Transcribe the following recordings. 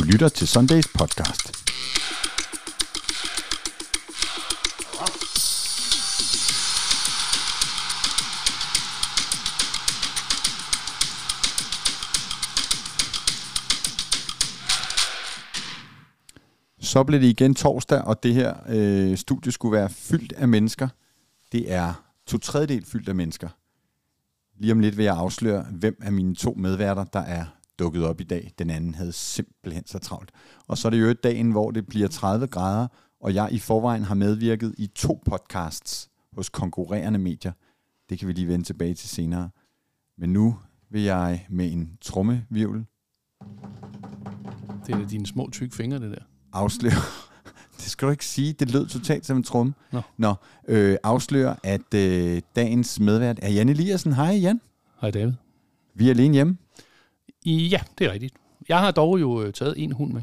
Du lytter til Sundays podcast. Så blev det igen torsdag, og det her øh, studie skulle være fyldt af mennesker. Det er to tredjedel fyldt af mennesker. Lige om lidt vil jeg afsløre, hvem af mine to medværter, der er dukket op i dag. Den anden havde simpelthen så travlt. Og så er det jo et dagen, hvor det bliver 30 grader, og jeg i forvejen har medvirket i to podcasts hos konkurrerende medier. Det kan vi lige vende tilbage til senere. Men nu vil jeg med en trommevirvel Det er dine små tykke fingre, det der. afsløre... det skal du ikke sige. Det lød totalt som en tromme. Nå. Nå øh, afsløre, at øh, dagens medvært er Jan Eliassen. Hej Jan. Hej David. Vi er alene hjemme. Ja, det er rigtigt. Jeg har dog jo øh, taget en hund med.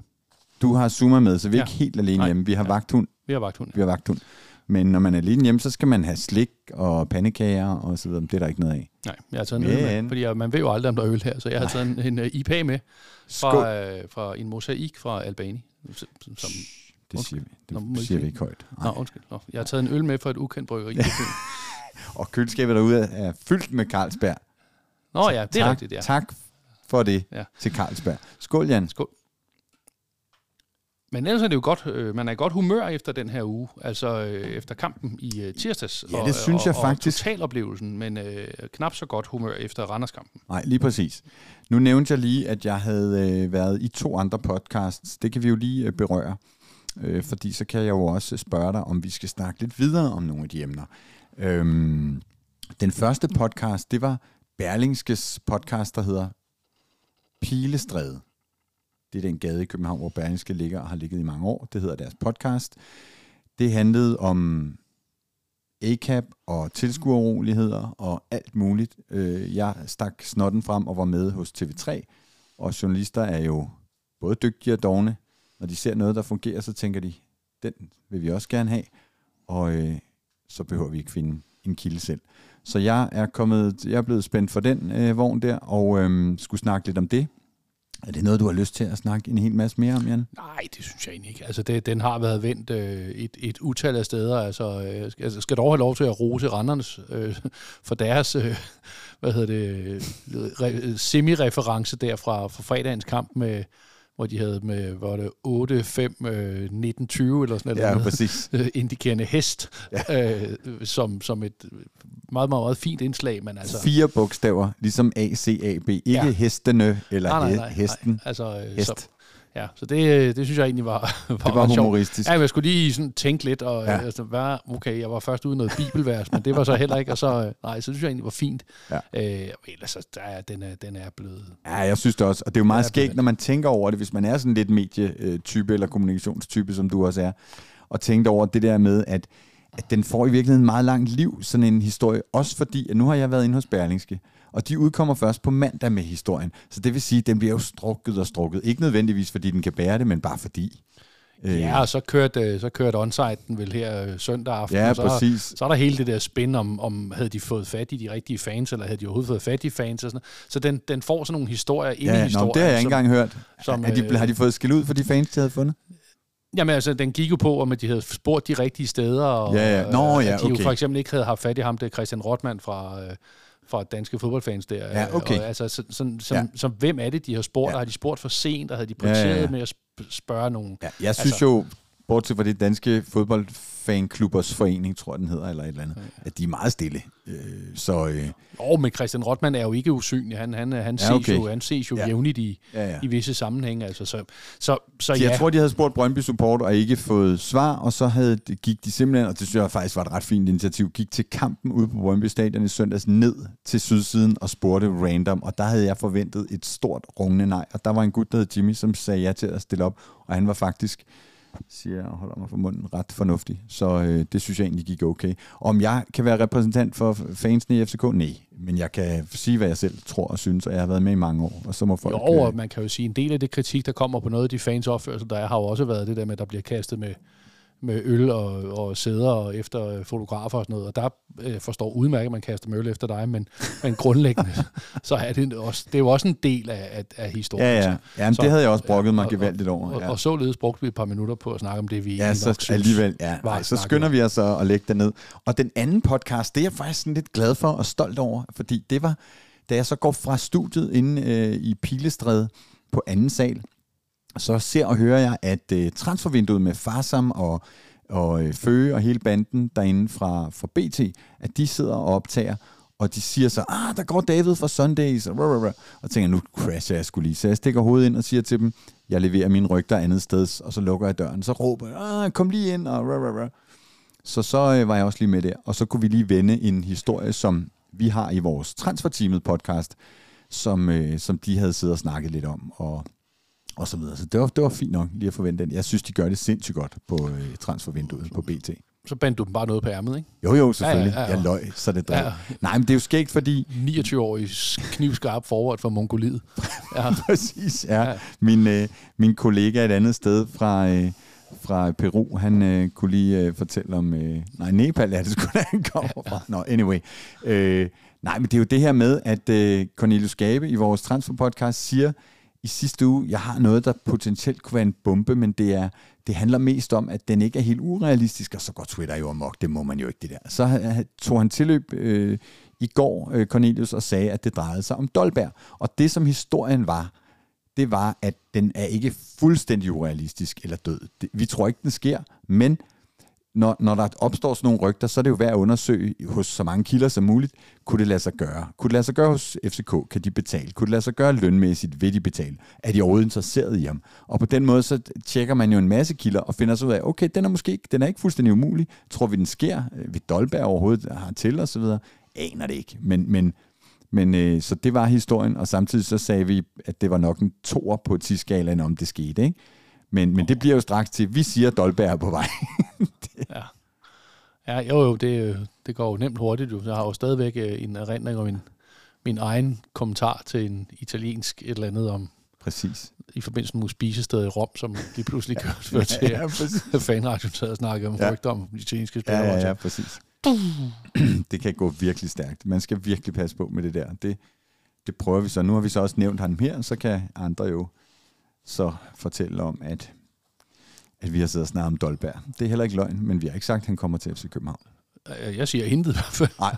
Du har Zuma med, så vi er Ja. ikke helt alene Nej. hjemme. Vi har Ja. vagthund. Vi har vagt hund. Vi har vagthund. Men når man er alene hjemme, så skal man have slik og pandekager og så videre. Det er der ikke noget af. Nej, jeg har taget en øl med, fordi jeg, man ved jo aldrig, om der er øl her, så jeg har taget en, en uh, IPA med fra, øh, fra en mosaik fra Albani. Som, som, Det siger vi. Nå, Det I siger sige. vi ikke højt. nå, Nej. undskyld. Nå, jeg har taget en øl med fra et ukendt bryggeri. Og køleskabet derude er fyldt med Carlsberg. Nå ja, det er tak, rigtigt, ja. Tak for det Ja. til Carlsberg. Skål, Jan. Skål. Men ellers er det jo godt, øh, man er i godt humør efter den her uge, altså øh, efter kampen i øh, tirsdags. Ja, det synes jeg og, faktisk. Og totaloplevelsen, men øh, knap så godt humør efter Randerskampen. Nej, lige præcis. Nu nævnte jeg lige, at jeg havde øh, været i to andre podcasts. Det kan vi jo lige øh, berøre. Øh, fordi så kan jeg jo også spørge dig, om vi skal snakke lidt videre om nogle af de emner. Øhm, den første podcast, det var Berlingskes podcast, der hedder Pilestræde. Det er den gade i København, hvor Berlingske ligger og har ligget i mange år. Det hedder deres podcast. Det handlede om ACAP og tilskueroligheder og alt muligt. Øh, jeg stak snotten frem og var med hos TV3, og journalister er jo både dygtige og dogne. Når de ser noget, der fungerer, så tænker de, den vil vi også gerne have, og øh, så behøver vi ikke finde en kilde selv. Så jeg er kommet, jeg er blevet spændt for den øh, vogn der, og øh, skulle snakke lidt om det. Er det noget, du har lyst til at snakke en hel masse mere om, Jan? Nej, det synes jeg egentlig ikke. Altså, det, den har været vendt øh, et, et utal af steder. Altså, øh, skal, altså, skal dog have lov til at rose Randernes øh, for deres øh, hvad hedder det, øh, re, semi-reference der fra, fra fredagens kamp, med, hvor de havde med, var det 8, 5, øh, 19, 20 eller sådan noget. præcis. øh, indikerende hest, ja. øh, som, som et meget, meget, meget fint indslag, men altså... Fire bogstaver, ligesom A-C-A-B. Ikke Ja. ja. hestene eller nej, nej, nej, hesten. Nej, altså, øh, Hest. Så, ja, så det, det synes jeg egentlig var, var, Det var humoristisk. Ja, men jeg skulle lige sådan tænke lidt, og Ja. ja. altså, hvad, okay, jeg var først ude i noget bibelvers, men det var så heller ikke, og så, øh, nej, så synes jeg egentlig var fint. Ja. Øh, ellers, så der er, den, er, den er blevet... Ja, jeg synes det også. Og det er jo meget Ja, skægt, når man tænker over det, hvis man er sådan lidt medietype eller kommunikationstype, som du også er, og tænkt over det der med, at, at den får i virkeligheden meget langt liv, sådan en historie. Også fordi, at nu har jeg været inde hos Berlingske, og de udkommer først på mandag med historien. Så det vil sige, at den bliver jo strukket og strukket. Ikke nødvendigvis, fordi den kan bære det, men bare fordi. Øh, Ja, og så kørte, øh, så kørte onsite den vel her øh, søndag aften, ja så, præcis. så er der hele det der spin om, om havde de fået fat i de rigtige fans, eller havde de overhovedet fået fat i fans, og sådan noget. Så den, den får sådan nogle historier ind i Ja, historien. nå, det har jeg ikke engang hørt. som, er de, har de fået skæld ud for de fans, de havde fundet? Jamen altså, den gik jo på, om de havde spurgt de rigtige steder, og Ja, ja. Nå, ja, at de jo okay. for eksempel ikke havde haft fat i ham, det er Christian Rotman fra, fra danske fodboldfans der. Ja, okay. Og, altså, så, sådan, som, Ja. ja. som, hvem er det, de har spurgt? Ja. Ja. Har de spurgt for sent, og havde de Ja, ja, prioriteret ja. med at sp- spørge nogen? Ja, jeg synes Altså- jo, bortset fra det danske fodboldfanklubbers forening, tror jeg den hedder, eller et eller andet, at de er meget stille. Øh, så øh, Og men Christian Rotman er jo ikke usynlig. Han, han, han, Ja, ses, okay. jo, han ses jo Ja. ja. jævnligt i, ja, ja. i visse sammenhænge. Altså, så, så, så Så ja, jeg tror, de havde spurgt Brøndby Support og ikke fået svar, og så havde, gik de simpelthen, og det synes jeg faktisk var et ret fint initiativ, gik til kampen ude på Brøndby Stadion i søndags ned til sydsiden og spurgte random, og der havde jeg forventet et stort rungende nej, og der var en gut, der hed Jimmy, som sagde ja til at stille op, og han var faktisk siger jeg og holder mig for munden, ret fornuftig. Så øh, det synes jeg egentlig gik okay. Om jeg kan være repræsentant for fansene i FCK? Nej. Men jeg kan sige, hvad jeg selv tror og synes, og jeg har været med i mange år, og så må folk... Jo, og man kan jo sige, en del af det kritik, der kommer på noget af de fans opførsel, der er, har jo også været det der med, at der bliver kastet med, med øl og, og sæder og efter fotografer og sådan noget, og der øh, forstår udmærket, at man kaster med øl efter dig, men, men grundlæggende, så er det, også, det er jo også en del af, af, af historien. Ja, ja. Jamen, så, det havde jeg også brokket mig gevaldigt over. Ja. Og, og, således brugte vi et par minutter på at snakke om det, vi ja, så nok alligevel, ja, nej, så skynder vi os at, at lægge det ned. Og den anden podcast, det er jeg faktisk lidt glad for og stolt over, fordi det var, da jeg så går fra studiet inde øh, i Pilestræde på anden sal, så ser og hører jeg, at øh, transfervinduet med Farsam og, og øh, Føge og hele banden derinde fra, fra BT, at de sidder og optager, og de siger så, ah, der går David fra Sundays, og, rah, rah, rah. og tænker, nu crasher jeg skulle lige. Så jeg stikker hovedet ind og siger til dem, jeg leverer mine rygter andet sted, og så lukker jeg døren. Så råber jeg, ah, kom lige ind, og rah, rah, rah. Så så øh, var jeg også lige med der, og så kunne vi lige vende en historie, som vi har i vores Transferteamet podcast, som, øh, som de havde siddet og snakket lidt om, og og så videre. Så det var, det var fint nok lige at forvente den. Jeg synes, de gør det sindssygt godt på øh, transfervinduet på BT. Så bandt du dem bare noget på ærmet, ikke? Jo, jo, selvfølgelig. Ja, ja, ja. Jeg løg, så det drev. Ja. Nej, men det er jo skægt, fordi... 29-årig knivskarp forward for Mongoliet. Ja. Præcis, ja. ja. Min, øh, min kollega et andet sted fra... Øh, fra Peru, han øh, kunne lige øh, fortælle om... Øh, nej, Nepal er det sgu da, han kommer ja. fra. Nå, anyway. Øh, nej, men det er jo det her med, at øh, Cornelius Gabe i vores transferpodcast siger, i sidste uge, jeg har noget, der potentielt kunne være en bombe, men det, er, det handler mest om, at den ikke er helt urealistisk, og så går Twitter jo amok, det må man jo ikke det der. Så tog han tilløb øh, i går, øh, Cornelius, og sagde, at det drejede sig om Dolberg. Og det, som historien var, det var, at den er ikke fuldstændig urealistisk eller død. Det, vi tror ikke, den sker, men når, når der opstår sådan nogle rygter, så er det jo værd at undersøge hos så mange kilder som muligt, kunne det lade sig gøre? Kunne det lade sig gøre hos FCK? Kan de betale? Kunne det lade sig gøre lønmæssigt? Vil de betale? Er de overhovedet interesseret i ham? Og på den måde, så tjekker man jo en masse kilder og finder så ud af, okay, den er måske ikke, den er ikke fuldstændig umulig. Tror vi, den sker? Øh, vi Dolberg overhovedet har til og så videre? Aner det ikke. Men, men, men øh, så det var historien, og samtidig så sagde vi, at det var nok en toer på 10-skalaen, om det skete, ikke? Men, men det bliver jo straks til, vi siger, at Dolberg er på vej. ja. Jo, jo, det, det går jo nemt hurtigt. Jeg har jo stadigvæk øh, en erindring om min, min egen kommentar til en italiensk et eller andet om, Præcis. I forbindelse med spisestedet i Rom, som de pludselig kørte ja, til, ja, ja, fanradioen sad og snakkede om ja. rygter om de italienske spillere. Ja, ja, ja, præcis. det kan gå virkelig stærkt. Man skal virkelig passe på med det der. Det, det prøver vi så. Nu har vi så også nævnt ham her, så kan andre jo så fortælle om, at, at vi har siddet og snakket om Dolberg. Det er heller ikke løgn, men vi har ikke sagt, at han kommer til FC København. Jeg siger intet i hvert fald. Nej.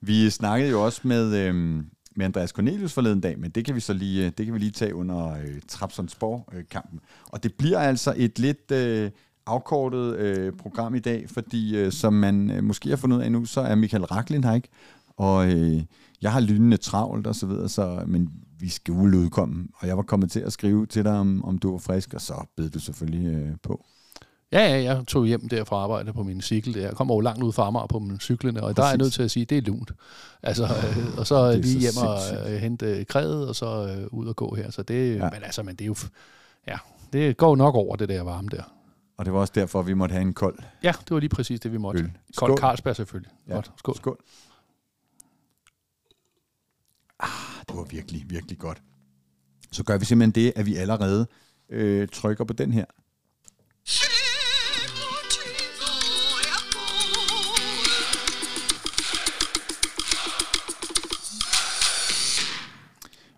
Vi snakkede jo også med, øhm, med Andreas Cornelius forleden dag, men det kan vi så lige, det kan vi lige tage under øh, Trapsonsborg-kampen. Og det bliver altså et lidt øh, afkortet øh, program i dag, fordi øh, som man øh, måske har fundet ud af nu, så er Michael Raklin her ikke, og øh, jeg har lynende travlt og så videre, så, men vi skulle udkomme. Og jeg var kommet til at skrive til dig, om, om du var frisk, og så bed du selvfølgelig øh, på. Ja, ja, jeg tog hjem der fra arbejde på min cykel. Der. Jeg kom over langt ud fra Amager på min cyklende, og Præcis. der er jeg nødt til at sige, at det er lunt. Altså, øh, og så lige hjem og øh, hente krædet, og så øh, ud og gå her. Så det, ja. men altså, men det er jo, ja, det går nok over det der varme der. Og det var også derfor, vi måtte have en kold Ja, det var lige præcis det, vi måtte. Øl. Kold Carlsberg selvfølgelig. Ja. Godt. Skål. Skål. Ah, virkelig, virkelig godt. Så gør vi simpelthen det, at vi allerede øh, trykker på den her.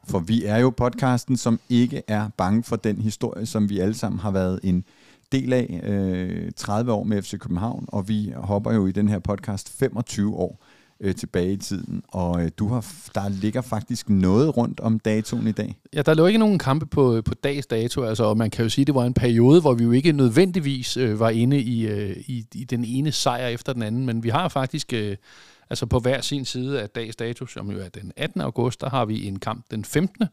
For vi er jo podcasten, som ikke er bange for den historie, som vi alle sammen har været en del af øh, 30 år med FC København, og vi hopper jo i den her podcast 25 år øh, tilbage i tiden, og øh, du har, der ligger faktisk noget rundt om datoen i dag. Ja, der lå ikke nogen kampe på, øh, på dags dato, altså, og man kan jo sige, at det var en periode, hvor vi jo ikke nødvendigvis øh, var inde i, øh, i, i den ene sejr efter den anden, men vi har faktisk... Øh, altså på hver sin side af dags dato, som jo er den 18. august, der har vi en kamp den 15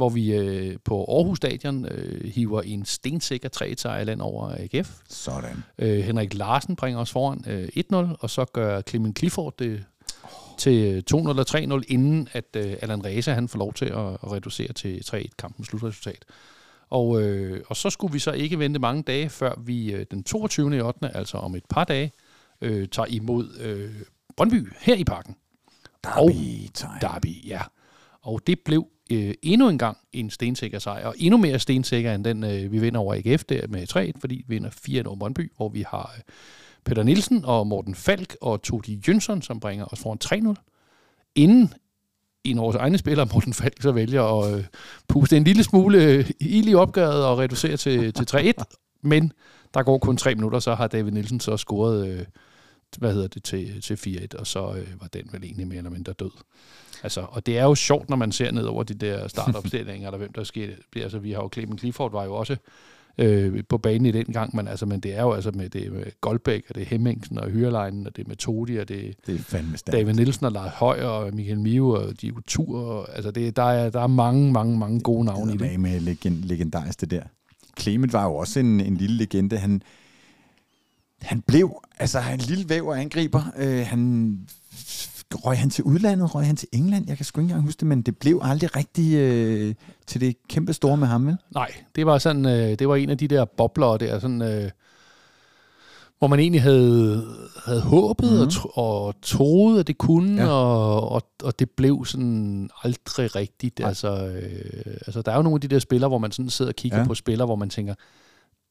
hvor vi øh, på Aarhus Stadion øh, hiver en stensikker 3 land over AGF. Sådan. Øh, Henrik Larsen bringer os foran øh, 1-0, og så gør Clement Clifford det til 2-0 og 3-0, inden at øh, Allan Reza han får lov til at, at reducere til 3-1 kampens slutresultat. Og, øh, og så skulle vi så ikke vente mange dage, før vi øh, den 22. i 8., altså om et par dage, øh, tager imod øh, Brøndby her i parken. Derby time. Derby, ja. Og det blev øh, endnu en gang en stensikker sejr, og endnu mere stensikker end den, øh, vi vinder over AGF der med 3 fordi vi vinder 4 over Brøndby, hvor vi har øh, Peter Nielsen og Morten Falk og Todi Jønsson, som bringer os foran 3-0. Inden en af vores egne spillere, Morten Falk, så vælger at øh, puste en lille smule øh, ild i opgøret og reducere til, til 3-1, men der går kun tre minutter, så har David Nielsen så scoret øh, hvad hedder det, til, til 4-1, og så øh, var den vel egentlig mere eller mindre død. Altså, og det er jo sjovt, når man ser ned over de der startopstillinger, eller hvem der sker. Altså, vi har jo Clemen Clifford var jo også øh, på banen i den gang, men, altså, men det er jo altså med, det med Goldbæk, og det er Hemmingsen og Hyreleinen, og det er med Todi, og det, det er fandme stærkt. David Nielsen og Lars Høj, og Michael Miu, og Diego Tur, og, altså det, der, er, der er mange, mange, mange gode navne det i det. med legend, legendarisk det der. Clement var jo også en, en lille legende. Han, han blev, altså en lille væv og angriber. Øh, han røg han til udlandet, røg han til England, jeg kan sgu ikke engang huske det, men det blev aldrig rigtig øh, til det kæmpe store med ham, vel? Nej, det var sådan, øh, det var en af de der bobler der, sådan, øh, hvor man egentlig havde, havde håbet mm-hmm. og, tro, og troet, at det kunne, ja. og, og, og det blev sådan aldrig rigtigt. Altså, øh, altså, der er jo nogle af de der spillere, hvor man sådan sidder og kigger ja. på spillere, hvor man tænker,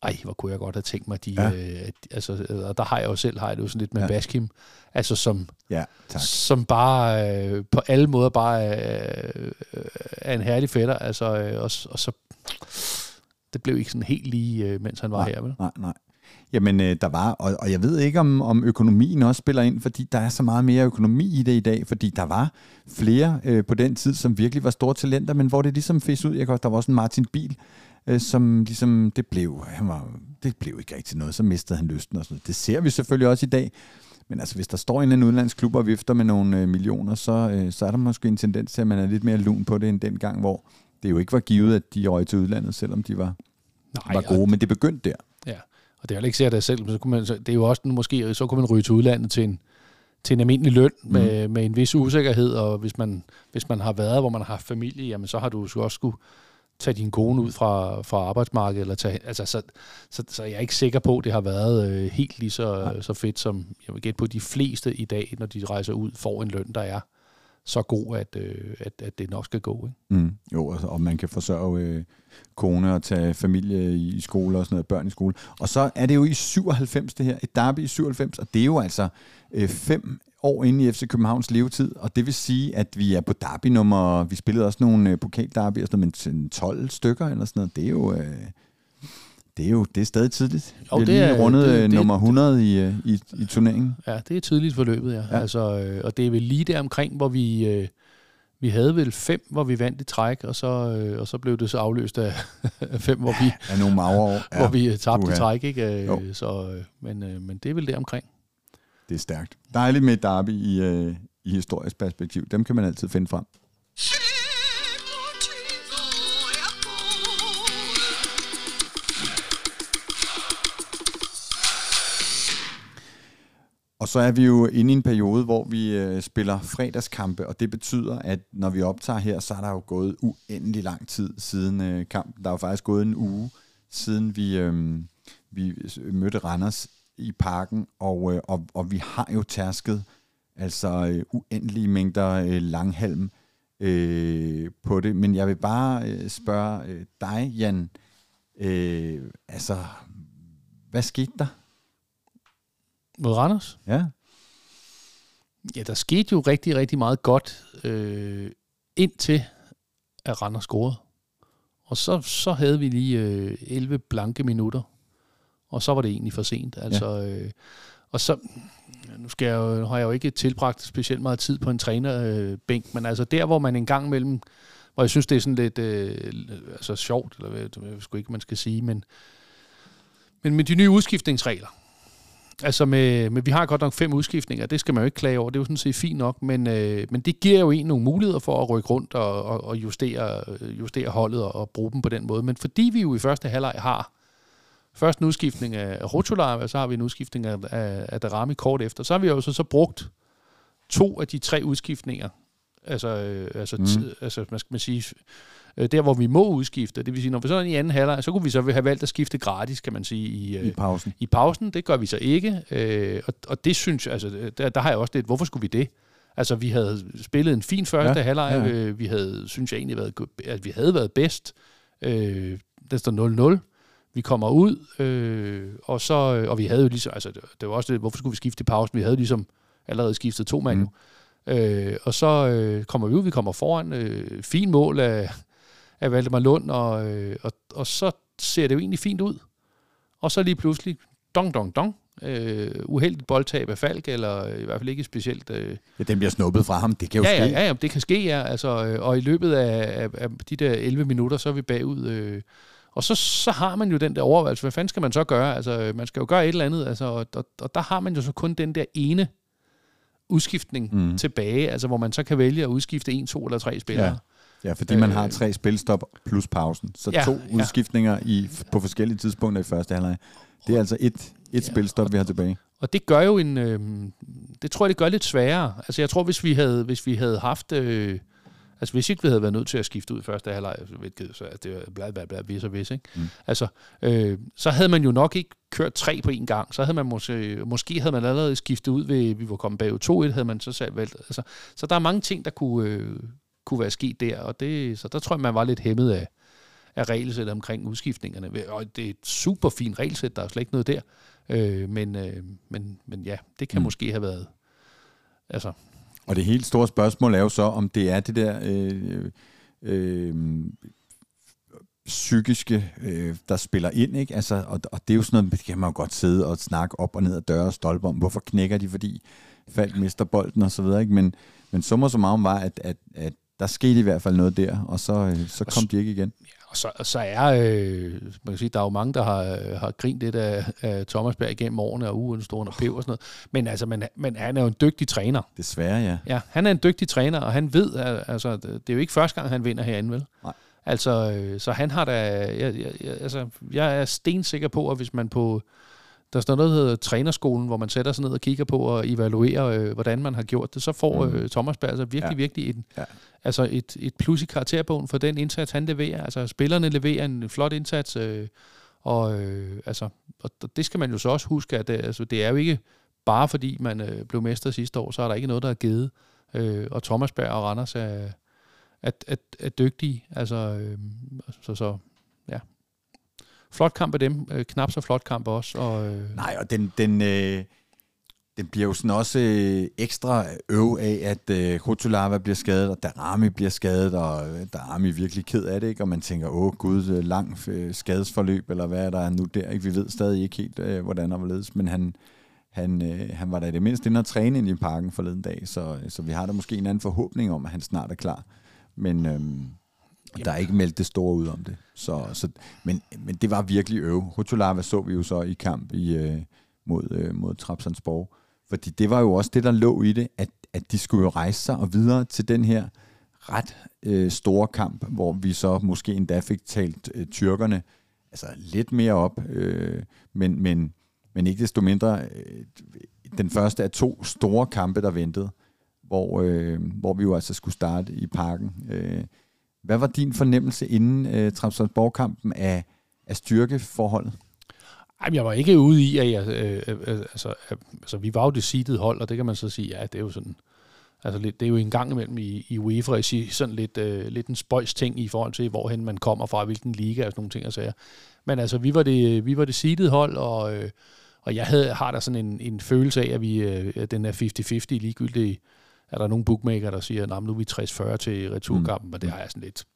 ej, hvor kunne jeg godt have tænkt mig, de, ja. øh, altså, og der har jeg jo selv, har jeg det jo sådan lidt med ja. Baskim, altså som, ja, tak. som bare øh, på alle måder bare øh, er en herlig fætter, altså, øh, og, og så, det blev ikke sådan helt lige, øh, mens han var nej, her, vel? Nej, nej. Jamen, øh, der var, og, og jeg ved ikke, om, om økonomien også spiller ind, fordi der er så meget mere økonomi i det i dag, fordi der var flere øh, på den tid, som virkelig var store talenter, men hvor det ligesom fes ud. Jeg kan, der var også en Martin Bil, øh, som ligesom, det blev, han var, det blev ikke rigtig noget, så mistede han lysten og sådan noget. Det ser vi selvfølgelig også i dag, men altså, hvis der står en eller anden klub og vifter med nogle øh, millioner, så, øh, så er der måske en tendens til, at man er lidt mere lun på det, end dengang, hvor det jo ikke var givet, at de røg til udlandet, selvom de var, Nej, var gode, men det begyndte der. Ja, og det er jo ikke sikkert det selv, men så kunne man, så, det er jo også måske, så kunne man ryge til udlandet til en, til en almindelig løn mm. med, med en vis usikkerhed, og hvis man, hvis man har været, hvor man har familie, jamen så har du også skulle tage din kone ud fra, fra arbejdsmarkedet, eller tage, altså, så, så, så jeg er ikke sikker på, at det har været øh, helt lige så, så fedt, som jeg vil gætte på, de fleste i dag, når de rejser ud, får en løn, der er så god, at, øh, at, at det nok skal gå. Ikke? Mm. Jo, altså, og man kan forsørge øh, kone og tage familie i, i skole og sådan noget, børn i skole. Og så er det jo i 97 det her, et derby i 97, og det er jo altså øh, fem år inde i FC Københavns levetid, og det vil sige, at vi er på derby nummer, vi spillede også nogle øh, pokalderby, sådan men 12 stykker eller sådan noget, det er jo... Øh, det er jo det er stadig tidligt. Jo, vi har lige er, rundet det, øh, det, nummer 100 i, øh, i, i turneringen. Ja, det er tidligt forløbet, ja. ja. Altså, øh, og det er vel lige der omkring, hvor vi, øh, vi havde vel fem, hvor vi vandt i træk, og så, øh, og så blev det så afløst af fem, hvor vi, ja, nogle magre år. Ja. hvor vi tabte i træk. Ikke? Jo. Så, men, øh, men det er vel der omkring. Det er stærkt. Dejligt med derby i, øh, i historisk perspektiv. Dem kan man altid finde frem. Og så er vi jo inde i en periode, hvor vi øh, spiller fredagskampe, og det betyder, at når vi optager her, så er der jo gået uendelig lang tid siden øh, kampen. Der er jo faktisk gået en uge, siden vi, øh, vi mødte Randers i parken, og, øh, og, og vi har jo tærsket altså øh, uendelige mængder øh, langhalm øh, på det. Men jeg vil bare øh, spørge øh, dig, Jan, øh, altså, hvad skete der? Mod Randers? Ja. Ja, der skete jo rigtig, rigtig meget godt, øh, indtil at Randers scorede. Og så, så havde vi lige øh, 11 blanke minutter, og så var det egentlig for sent. Altså, ja. øh, og så, nu, skal jeg jo, nu har jeg jo ikke tilbragt specielt meget tid på en trænerbænk, øh, men altså der, hvor man en gang imellem, hvor jeg synes, det er sådan lidt øh, altså sjovt, eller hvad, jeg ved ikke, man skal sige, men, men med de nye udskiftningsregler, Altså med, med, vi har godt nok fem udskiftninger, det skal man jo ikke klage over, det er jo sådan set fint nok, men, øh, men det giver jo en nogle muligheder for at rykke rundt og, og, og justere, justere holdet og, og bruge dem på den måde. Men fordi vi jo i første halvleg har først en udskiftning af Rotula, og så har vi en udskiftning af, af, af Darami kort efter, så har vi jo så, så brugt to af de tre udskiftninger, altså, øh, altså, mm. altså hvad skal man sige, øh, der hvor vi må udskifte. Det vil sige, når vi så er i anden halvleg, så kunne vi så have valgt at skifte gratis, kan man sige, i, øh, I pausen. I pausen, det gør vi så ikke, øh, og, og det synes jeg, altså, der, der har jeg også lidt, hvorfor skulle vi det? Altså, vi havde spillet en fin første Ja, halvleg. ja, ja. Øh, Vi havde, synes jeg egentlig, været, at vi havde været bedst. Øh, det står 0-0. Vi kommer ud, øh, og så og vi havde jo ligesom, altså det, det var også det, hvorfor skulle vi skifte i pausen? Vi havde ligesom allerede skiftet to mand. Mm. Øh, og så øh, kommer vi ud, vi kommer foran. Øh, fin mål af, af Valdemar Lund, og, øh, og, og så ser det jo egentlig fint ud. Og så lige pludselig, dong, dong, dong, øh, uheldigt boldtab af Falk, eller i hvert fald ikke specielt... Øh, Ja, den bliver snuppet fra ham. Det kan jo ja, ske. ja, ja, det kan ske, ja. Altså, øh, og i løbet af, af, af de der 11 minutter, så er vi bagud. Øh, og så, så har man jo den der overvejelse, hvad fanden skal man så gøre? Altså, man skal jo gøre et eller andet, altså, og, og, og der har man jo så kun den der ene udskiftning Mm. tilbage, altså hvor man så kan vælge at udskifte en, to eller tre spillere. Ja. Ja, fordi man Øh, har tre spilstop plus pausen. Så ja, to ja. udskiftninger i, på forskellige tidspunkter i første halvleg. Det er altså et, et Ja, spilstop, vi har tilbage. Og det gør jo en... Øh, det tror jeg, det gør lidt sværere. Altså jeg tror, hvis vi havde, hvis vi havde haft... Øh, altså hvis ikke vi havde været nødt til at skifte ud i første halvleg, altså, hvilket så det er bla bla bla, vis og vis, ikke? Mm. Altså, øh, så havde man jo nok ikke kørt tre på en gang. Så havde man måske, måske havde man allerede skiftet ud ved, vi var kommet bagud 2-1, havde man så selv valgt. Altså, så der er mange ting, der kunne, øh, kunne være sket der, og det, så der tror jeg, man var lidt hæmmet af, af regelsæt omkring udskiftningerne. Og det er et super fint regelsæt, der er slet ikke noget der. Øh, men, øh, men, men ja, det kan mm. måske have været... Altså, Og det helt store spørgsmål er jo så, om det er det der øh, øh, psykiske, øh, der spiller ind, ikke? Altså, og, og det er jo sådan noget, det kan man jo godt sidde og snakke op og ned ad døre og stolpe om. Hvorfor knækker de, fordi Falk mister bolden og så videre, ikke? Men, men summer så meget var, at, at, at der skete i hvert fald noget der, og så, øh, så kom de ikke igen. Og så, og så er... Øh, man kan sige, der er jo mange, der har, har grint lidt af, af Thomas Berg igennem årene, og ugen står og pev og sådan noget. Men, altså, men, men han er jo en dygtig træner. Desværre, ja. Ja, han er en dygtig træner, og han ved, at, altså, det er jo ikke første gang, han vinder herinde, vel? Nej. Altså, øh, så han har da... Jeg, jeg, jeg, altså, jeg er stensikker på, at hvis man på... Der står noget, der hedder trænerskolen, hvor man sætter sig ned og kigger på og evaluerer, øh, hvordan man har gjort det, så får Mhm. øh, Thomas Berg altså virkelig, Ja. virkelig en, Ja. ja. altså et, et plus i karakterbogen for den indsats, han leverer. Altså, spillerne leverer en flot indsats, øh, og, øh, altså, og det skal man jo så også huske, at det, altså, det er jo ikke bare fordi, man øh, blev mester sidste år, så er der ikke noget, der er givet. Øh, og Thomas Berg og Randers er, er, er, er dygtige. Altså, øh, så, så ja. Flot kamp af dem. Øh, knap så flot kamp også. Og, øh, Nej, og den, den, øh, den bliver jo sådan også øh, ekstra øv af, at øh, Rotulava bliver skadet, og Darami bliver skadet, og øh, Darami er virkelig ked af det, ikke? og man tænker, åh gud, øh, lang øh, skadesforløb, eller hvad er der nu der? Ikke? Vi ved stadig ikke helt, øh, hvordan han hvorledes, men han, han, øh, han var da i det mindste inde og træne ind i parken forleden dag, så, øh, så vi har da måske en anden forhåbning om, at han snart er klar. Men øhm, der er ikke meldt det store ud om det. Så, så, men, men det var virkelig øv. Rotulava så vi jo så i kamp i, øh, mod, øh, mod Trapsandsborg. Fordi det var jo også det, der lå i det, at, at de skulle jo rejse sig og videre til den her ret øh, store kamp, hvor vi så måske endda fik talt øh, tyrkerne altså lidt mere op, øh, men, men, men ikke desto mindre øh, den første af to store kampe, der ventede, hvor, øh, hvor vi jo altså skulle starte i parken. Øh, hvad var din fornemmelse inden øh, Trapsandsborg-kampen af, af styrkeforholdet? Ej, jeg var ikke ude i, at jeg, øh, øh, øh, altså, øh, altså, vi var jo det seedet hold, og det kan man så sige, ja, det er jo sådan, altså lidt, det er jo en gang imellem i, i UEFA sige sådan lidt, øh, lidt en spøjs ting i forhold til, hvorhen man kommer fra, hvilken liga og sådan nogle ting og sager. Men altså, vi var det, vi var det seedet hold, og, øh, og jeg havde, har der sådan en, en følelse af, at vi, øh, den er 50-50 ligegyldigt, er der nogle bookmaker, der siger, at nu er vi 60-40 til returkampen, mm. og det har jeg sådan lidt...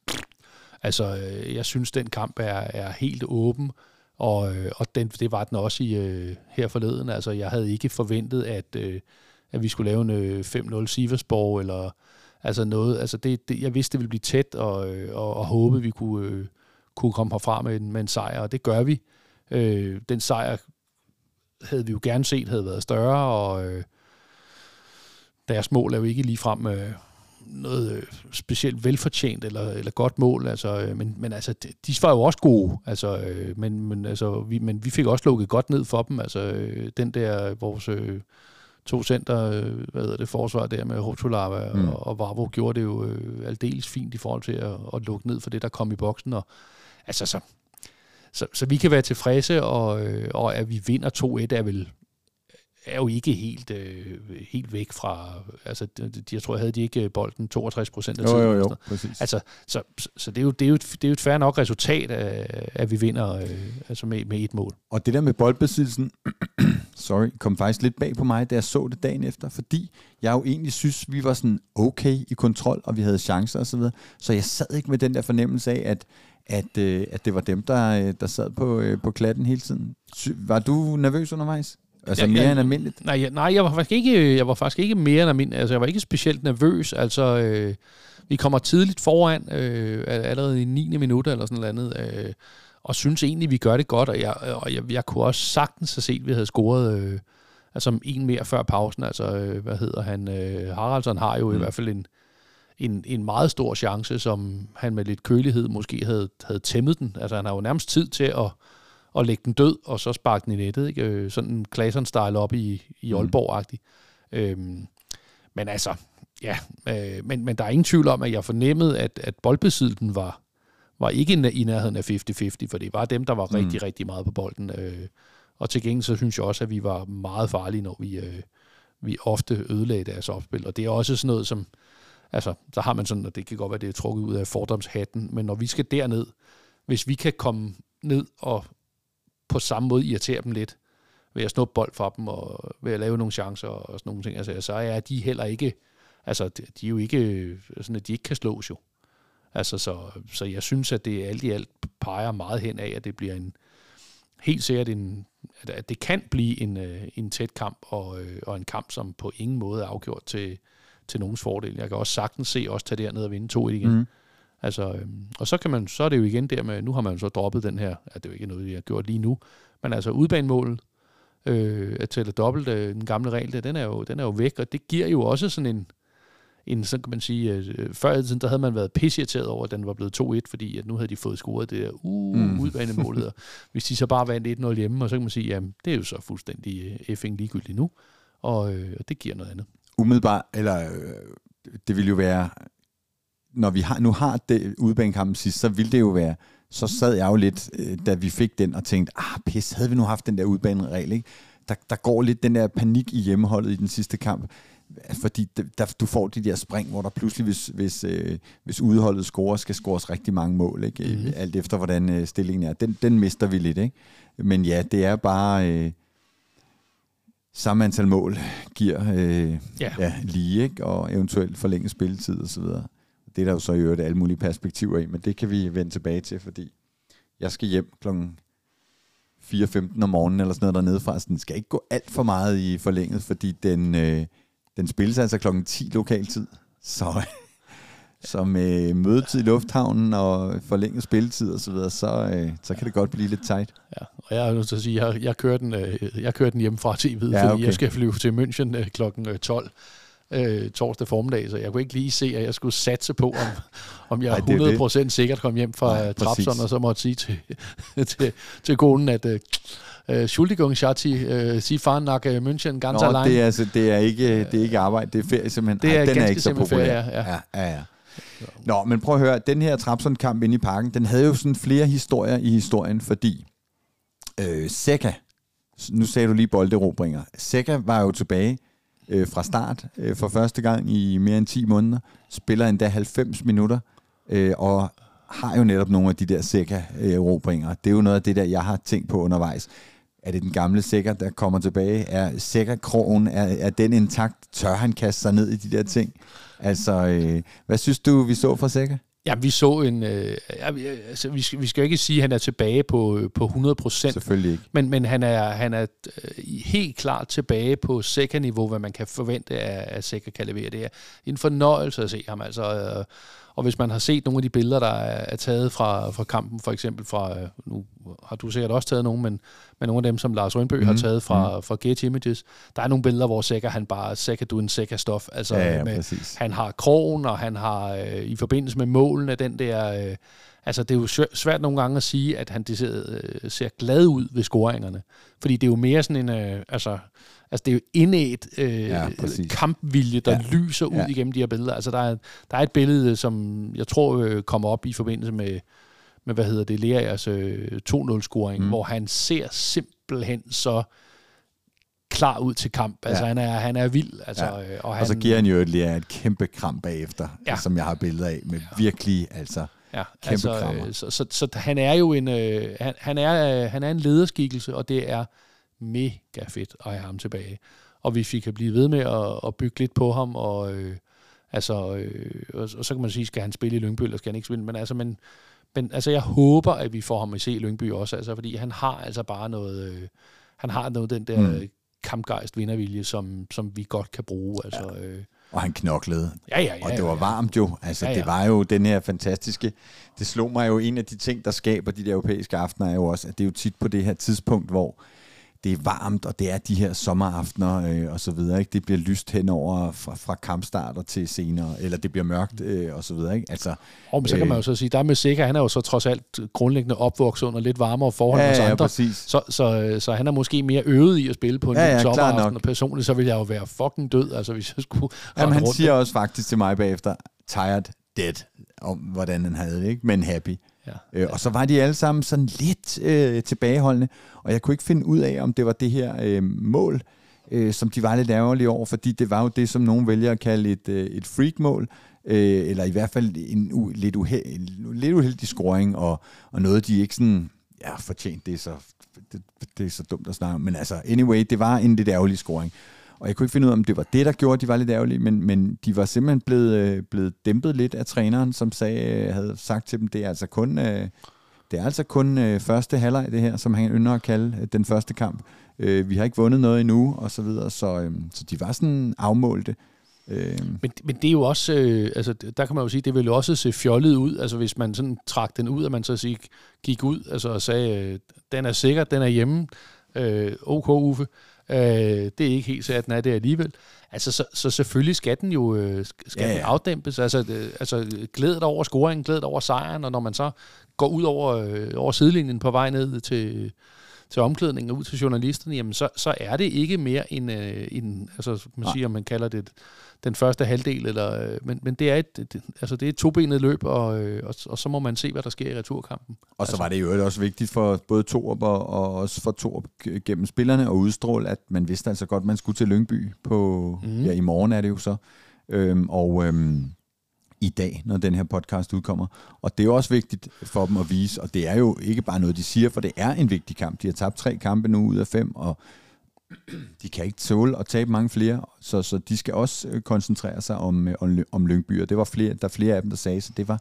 Altså, øh, jeg synes, den kamp er, er helt åben, og, øh, og den, det var den også i øh, her forleden. Altså, jeg havde ikke forventet, at, at vi skulle lave en øh, 5-0 Siversborg, eller altså noget. Altså, det, det, jeg vidste, det ville blive tæt, og, og, og håbe, vi kunne, kunne komme herfra med en, med en sejr, og det gør vi. Den sejr havde vi jo gerne set, havde været større, og deres mål er jo ikke ligefrem øh, noget øh, specielt velfortjent eller, eller godt mål, altså, øh, men, men altså, de, de var jo også gode, altså, øh, men, men, altså, vi, men vi fik også lukket godt ned for dem, altså øh, den der, vores øh, to center, øh, hvad hedder det, forsvar der med Hotulava Mm. og, og Varvo gjorde det jo øh, aldeles fint i forhold til at, at lukke ned for det, der kom i boksen, og altså så, så, så vi kan være tilfredse, og, øh, og at vi vinder 2-1 er vel er jo ikke helt, øh, helt væk fra, altså de, de, jeg tror, havde de ikke bolden 62 procent af Jo, tiden. jo, jo, sådan præcis. Altså, så, så, det, er jo, det, er jo et, det er jo et fair nok resultat, at, at vi vinder øh, altså med, med et mål. Og det der med boldbesiddelsen, sorry, kom faktisk lidt bag på mig, da jeg så det dagen efter, fordi jeg jo egentlig synes, vi var sådan okay i kontrol, og vi havde chancer osv. Så, videre. så jeg sad ikke med den der fornemmelse af, at, at, øh, at det var dem, der, øh, der sad på, øh, på klatten hele tiden. Var du nervøs undervejs? Altså mere ja. end almindeligt? Nej, jeg, nej jeg, var faktisk ikke, jeg var faktisk ikke mere end almindelig. Altså, jeg var ikke specielt nervøs. Altså, øh, vi kommer tidligt foran, øh, allerede i 9. minut eller sådan noget andet, øh, og synes egentlig, vi gør det godt. Og jeg, og jeg, jeg kunne også sagtens have set, at vi havde scoret øh, altså en mere før pausen. Altså, øh, hvad hedder han? Øh, Haraldsson har jo mm. i hvert fald en, en, en meget stor chance, som han med lidt kølighed måske havde, havde tæmmet den. Altså, han har jo nærmest tid til at og lægge den død, og så sparke den i nettet. Ikke? Øh, Sådan en Claesson-style op i, i Mm. Aalborg-agtig. Øhm, men altså, ja, øh, men, men der er ingen tvivl om, at jeg fornemmede, at, at boldbesiddelsen var, var ikke i nærheden af 50-50, for det var dem, der var Mm. rigtig, rigtig meget på bolden. Øh, og til gengæld så synes jeg også, at vi var meget farlige, når vi, øh, vi ofte ødelagde deres opspil. Og det er også sådan noget, som, altså, så har man sådan, og det kan godt være, det er trukket ud af fordomshatten, men når vi skal derned, hvis vi kan komme ned og på samme måde irritere dem lidt, ved at snuppe bold fra dem, og ved at lave nogle chancer og sådan nogle ting, altså, så er de heller ikke, altså, de er jo ikke sådan, at de ikke kan slås jo. Altså, så, så jeg synes, at det alt i alt peger meget hen af, at det bliver en, helt sikkert en, at, det kan blive en, øh, en tæt kamp, og, øh, og en kamp, som på ingen måde er afgjort til, til nogens fordel. Jeg kan også sagtens se os tage derned og vinde 2-1 igen. Mm. Altså, øhm, og så, kan man, så er det jo igen der med, nu har man så droppet den her, at det er jo ikke noget, vi har gjort lige nu, men altså udbanemålet, øh, at tælle dobbelt, øh, den gamle regel, der, den er, jo, den er jo væk, og det giver jo også sådan en, en så kan man sige, øh, før i tiden, der havde man været pisseirriteret over, at den var blevet 2-1, fordi at nu havde de fået scoret det der uh, Mm. udbanemålet, hvis de så bare vandt 1-0 hjemme, og så kan man sige, jamen, det er jo så fuldstændig øh, effing ligegyldigt nu, og, øh, og det giver noget andet. Umiddelbart, eller øh, det vil jo være, når vi har, nu har det udbanekampen sidst, så ville det jo være, så sad jeg jo lidt, øh, da vi fik den, og tænkte, ah pis, havde vi nu haft den der udbaneregel, ikke? Der, der går lidt den der panik i hjemmeholdet i den sidste kamp, fordi der, du får de der spring, hvor der pludselig, hvis, hvis, øh, hvis udholdet scorer, skal scores rigtig mange mål, ikke? Mhm. Mm-hmm. alt efter hvordan øh, stillingen er. Den, den mister vi lidt, ikke? Men ja, det er bare... Øh, samme antal mål giver øh, Ja. ja, lige, ikke? og eventuelt forlænge spilletid og så videre. Det er der jo så i øvrigt alle mulige perspektiver i, men det kan vi vende tilbage til, fordi jeg skal hjem klokken 4.15 om morgenen eller sådan noget dernede fra, så den skal ikke gå alt for meget i forlænget, fordi den, øh, den spilles altså klokken 10 lokaltid. Så, så med mødetid i lufthavnen og forlænget spilletid og så videre, så, øh, så kan det godt blive lidt tight. Ja, og jeg er nødt til at sige, jeg, jeg kører den, øh, jeg kører den hjemmefra til Hvid, Ja, ja, fordi okay. jeg skal flyve til München øh, klokken øh, 12 øh, torsdag formiddag, så jeg kunne ikke lige se, at jeg skulle satse på, om, om jeg Ej, det er jo 100% sikkert kom hjem fra Nej, øh, Trapson, præcis. og så måtte sige til, til, til konen, at øh, øh, Schuldigung, Schatzi, øh, Sie fahren nach øh, München ganz Nå, allein. det er, altså, det, er ikke, det er ikke arbejde, det er ferie simpelthen. Det er Ej, den er ikke så populær. ferie, ja. ja, ja, ja. Nå, men prøv at høre, den her Trapson-kamp inde i parken, den havde jo sådan flere historier i historien, fordi øh, Seca, nu sagde du lige bolderobringer, Seca var jo tilbage øh, fra start øh, for første gang i mere end 10 måneder, spiller endda 90 minutter, øh, og har jo netop nogle af de der Seca-erobringer. Øh, det er jo noget af det der, jeg har tænkt på undervejs. Er det den gamle Seca, der kommer tilbage? Er Seca-krogen, er, er den intakt? Tør han kaste sig ned i de der ting? Altså, øh, hvad synes du, vi så fra Seca? Ja, vi så en... Øh, ja, vi- altså, vi, skal, vi skal jo ikke sige, at han er tilbage på, øh, på 100 procent, Selvfølgelig ikke. Men, men han er, han er øh, helt klart tilbage på Seca-niveau, hvad man kan forvente af, at Seca kan levere. Det er en fornøjelse at se ham. Altså, øh, og hvis man har set nogle af de billeder, der er, taget fra, fra kampen, for eksempel fra, øh, nu har du sikkert også taget nogle, men, men nogle af dem, som Lars Rønbø mm. har Mhm. taget fra, fra Getty Images, der er nogle billeder, hvor Seca, han bare, Seca du en Seca-stof. Altså, Ja, ja, med, præcis. han har krogen, og han har øh, i forbindelse med målene den der... Øh, altså, det er jo svær- svært nogle gange at sige, at han det ser, øh, ser glad ud ved scoringerne. Fordi det er jo mere sådan en... Øh, altså, altså, det er jo indæt øh, Ja, præcis. kampvilje, der Ja. lyser ud Ja. igennem de her billeder. Altså, der er, der er et billede, som jeg tror øh, kommer op i forbindelse med, med hvad hedder det, Leas øh, 2-0-scoring, Mm. hvor han ser simpelthen så klar ud til kamp. Altså, Ja. han, er, han er vild. Altså, Ja. øh, og, Og han, så giver han jo lige et kæmpe kram bagefter, Ja. som jeg har billeder af, med ja. virkelig, altså... Ja, Kæmpe altså, krammer. øh, så, så, så han er jo en, øh, han, han, er, øh, han er en lederskikkelse, og det er mega fedt at have ham tilbage. Og vi kan blive ved med at, at bygge lidt på ham, og, øh, altså, øh, og, og så kan man sige, skal han spille i Lyngby, eller skal han ikke spille, men altså, men, men altså, jeg håber, at vi får ham at se i Lyngby også, altså, fordi han har altså bare noget, øh, han har noget den der Mm. kampgejst vindervilje, som, som vi godt kan bruge. Altså, ja. Øh, Og han knoklede. ja, ja, ja. Og det var varmt jo. Altså, ja. ja. det var jo den her fantastiske... Det slog mig jo, en af de ting, der skaber de der europæiske aftener, er jo også, at det er jo tit på det her tidspunkt, hvor det er varmt, og det er de her sommeraftener øh, og så videre. Ikke? Det bliver lyst henover fra, fra kampstarter til senere, eller det bliver mørkt øh, og så videre. Ikke? Altså, Og men så kan Øh. man jo så sige, der med Sikker, han er jo så trods alt grundlæggende opvokset under lidt varmere forhold ja, end os ja, andre. præcis. Så, så, så han er måske mere øvet i at spille på en Ja, ja, sommeraften, og personligt så ville jeg jo være fucking død, altså hvis jeg skulle Jamen, han rundt. siger også faktisk til mig bagefter, tired, dead, om hvordan han havde det, ikke? men happy. Ja. Øh, og så var de alle sammen sådan lidt øh, tilbageholdende, og jeg kunne ikke finde ud af, om det var det her øh, mål, øh, som de var lidt ærgerlige over, fordi det var jo det, som nogen vælger at kalde et, øh, et freak-mål, øh, eller i hvert fald en u- lidt, uhe- lidt uheldig scoring, og, og noget, de ikke sådan, ja, fortjent, det er så, det, det er så dumt at snakke om, men altså, anyway, det var en lidt ærgerlig scoring. Og jeg kunne ikke finde ud af, om det var det, der gjorde, at de var lidt ærgerlige, men, men de var simpelthen blevet, øh, blevet dæmpet lidt af træneren, som sagde, øh, havde sagt til dem, det er altså kun, øh, det er altså kun øh, første halvleg, det her, som han ynder at kalde øh, den første kamp. Øh, vi har ikke vundet noget endnu, og så videre, så, øh, så de var sådan afmålte. Øh, Men, men det er jo også, øh, altså der kan man jo sige, det ville jo også se fjollet ud, altså hvis man sådan trak den ud, at man så sige, gik ud altså, og sagde, øh, den er sikker, den er hjemme, øh, OK Uffe, øh, det er ikke helt så, at den er det alligevel. Altså, så, så selvfølgelig skal den jo øh, skal Ja, ja, den afdæmpes. Altså, øh, altså glædet over scoringen, glædet over sejren, og når man så går ud over, øh, over sidelinjen på vej ned til, til omklædningen og ud til journalisterne, jamen så, så er det ikke mere en, øh, en altså man siger, om man kalder det den første halvdel, eller, øh, men, men det er et, det, altså det er et tobenet løb, og, øh, og, og så må man se, hvad der sker i returkampen. Og så var det jo også vigtigt for både Torup og, og også for Torup g- gennem spillerne at udstråle, at man vidste altså godt, at man skulle til Lyngby på, mm. ja i morgen er det jo så, øhm, og øhm, i dag, når den her podcast udkommer. Og det er jo også vigtigt for dem at vise, og det er jo ikke bare noget, de siger, for det er en vigtig kamp. De har tabt tre kampe nu ud af fem, og de kan ikke tåle at tabe mange flere, så, så de skal også øh, koncentrere sig om, øh, om, om Lyngby, og det var flere, der er flere af dem, der sagde, så det var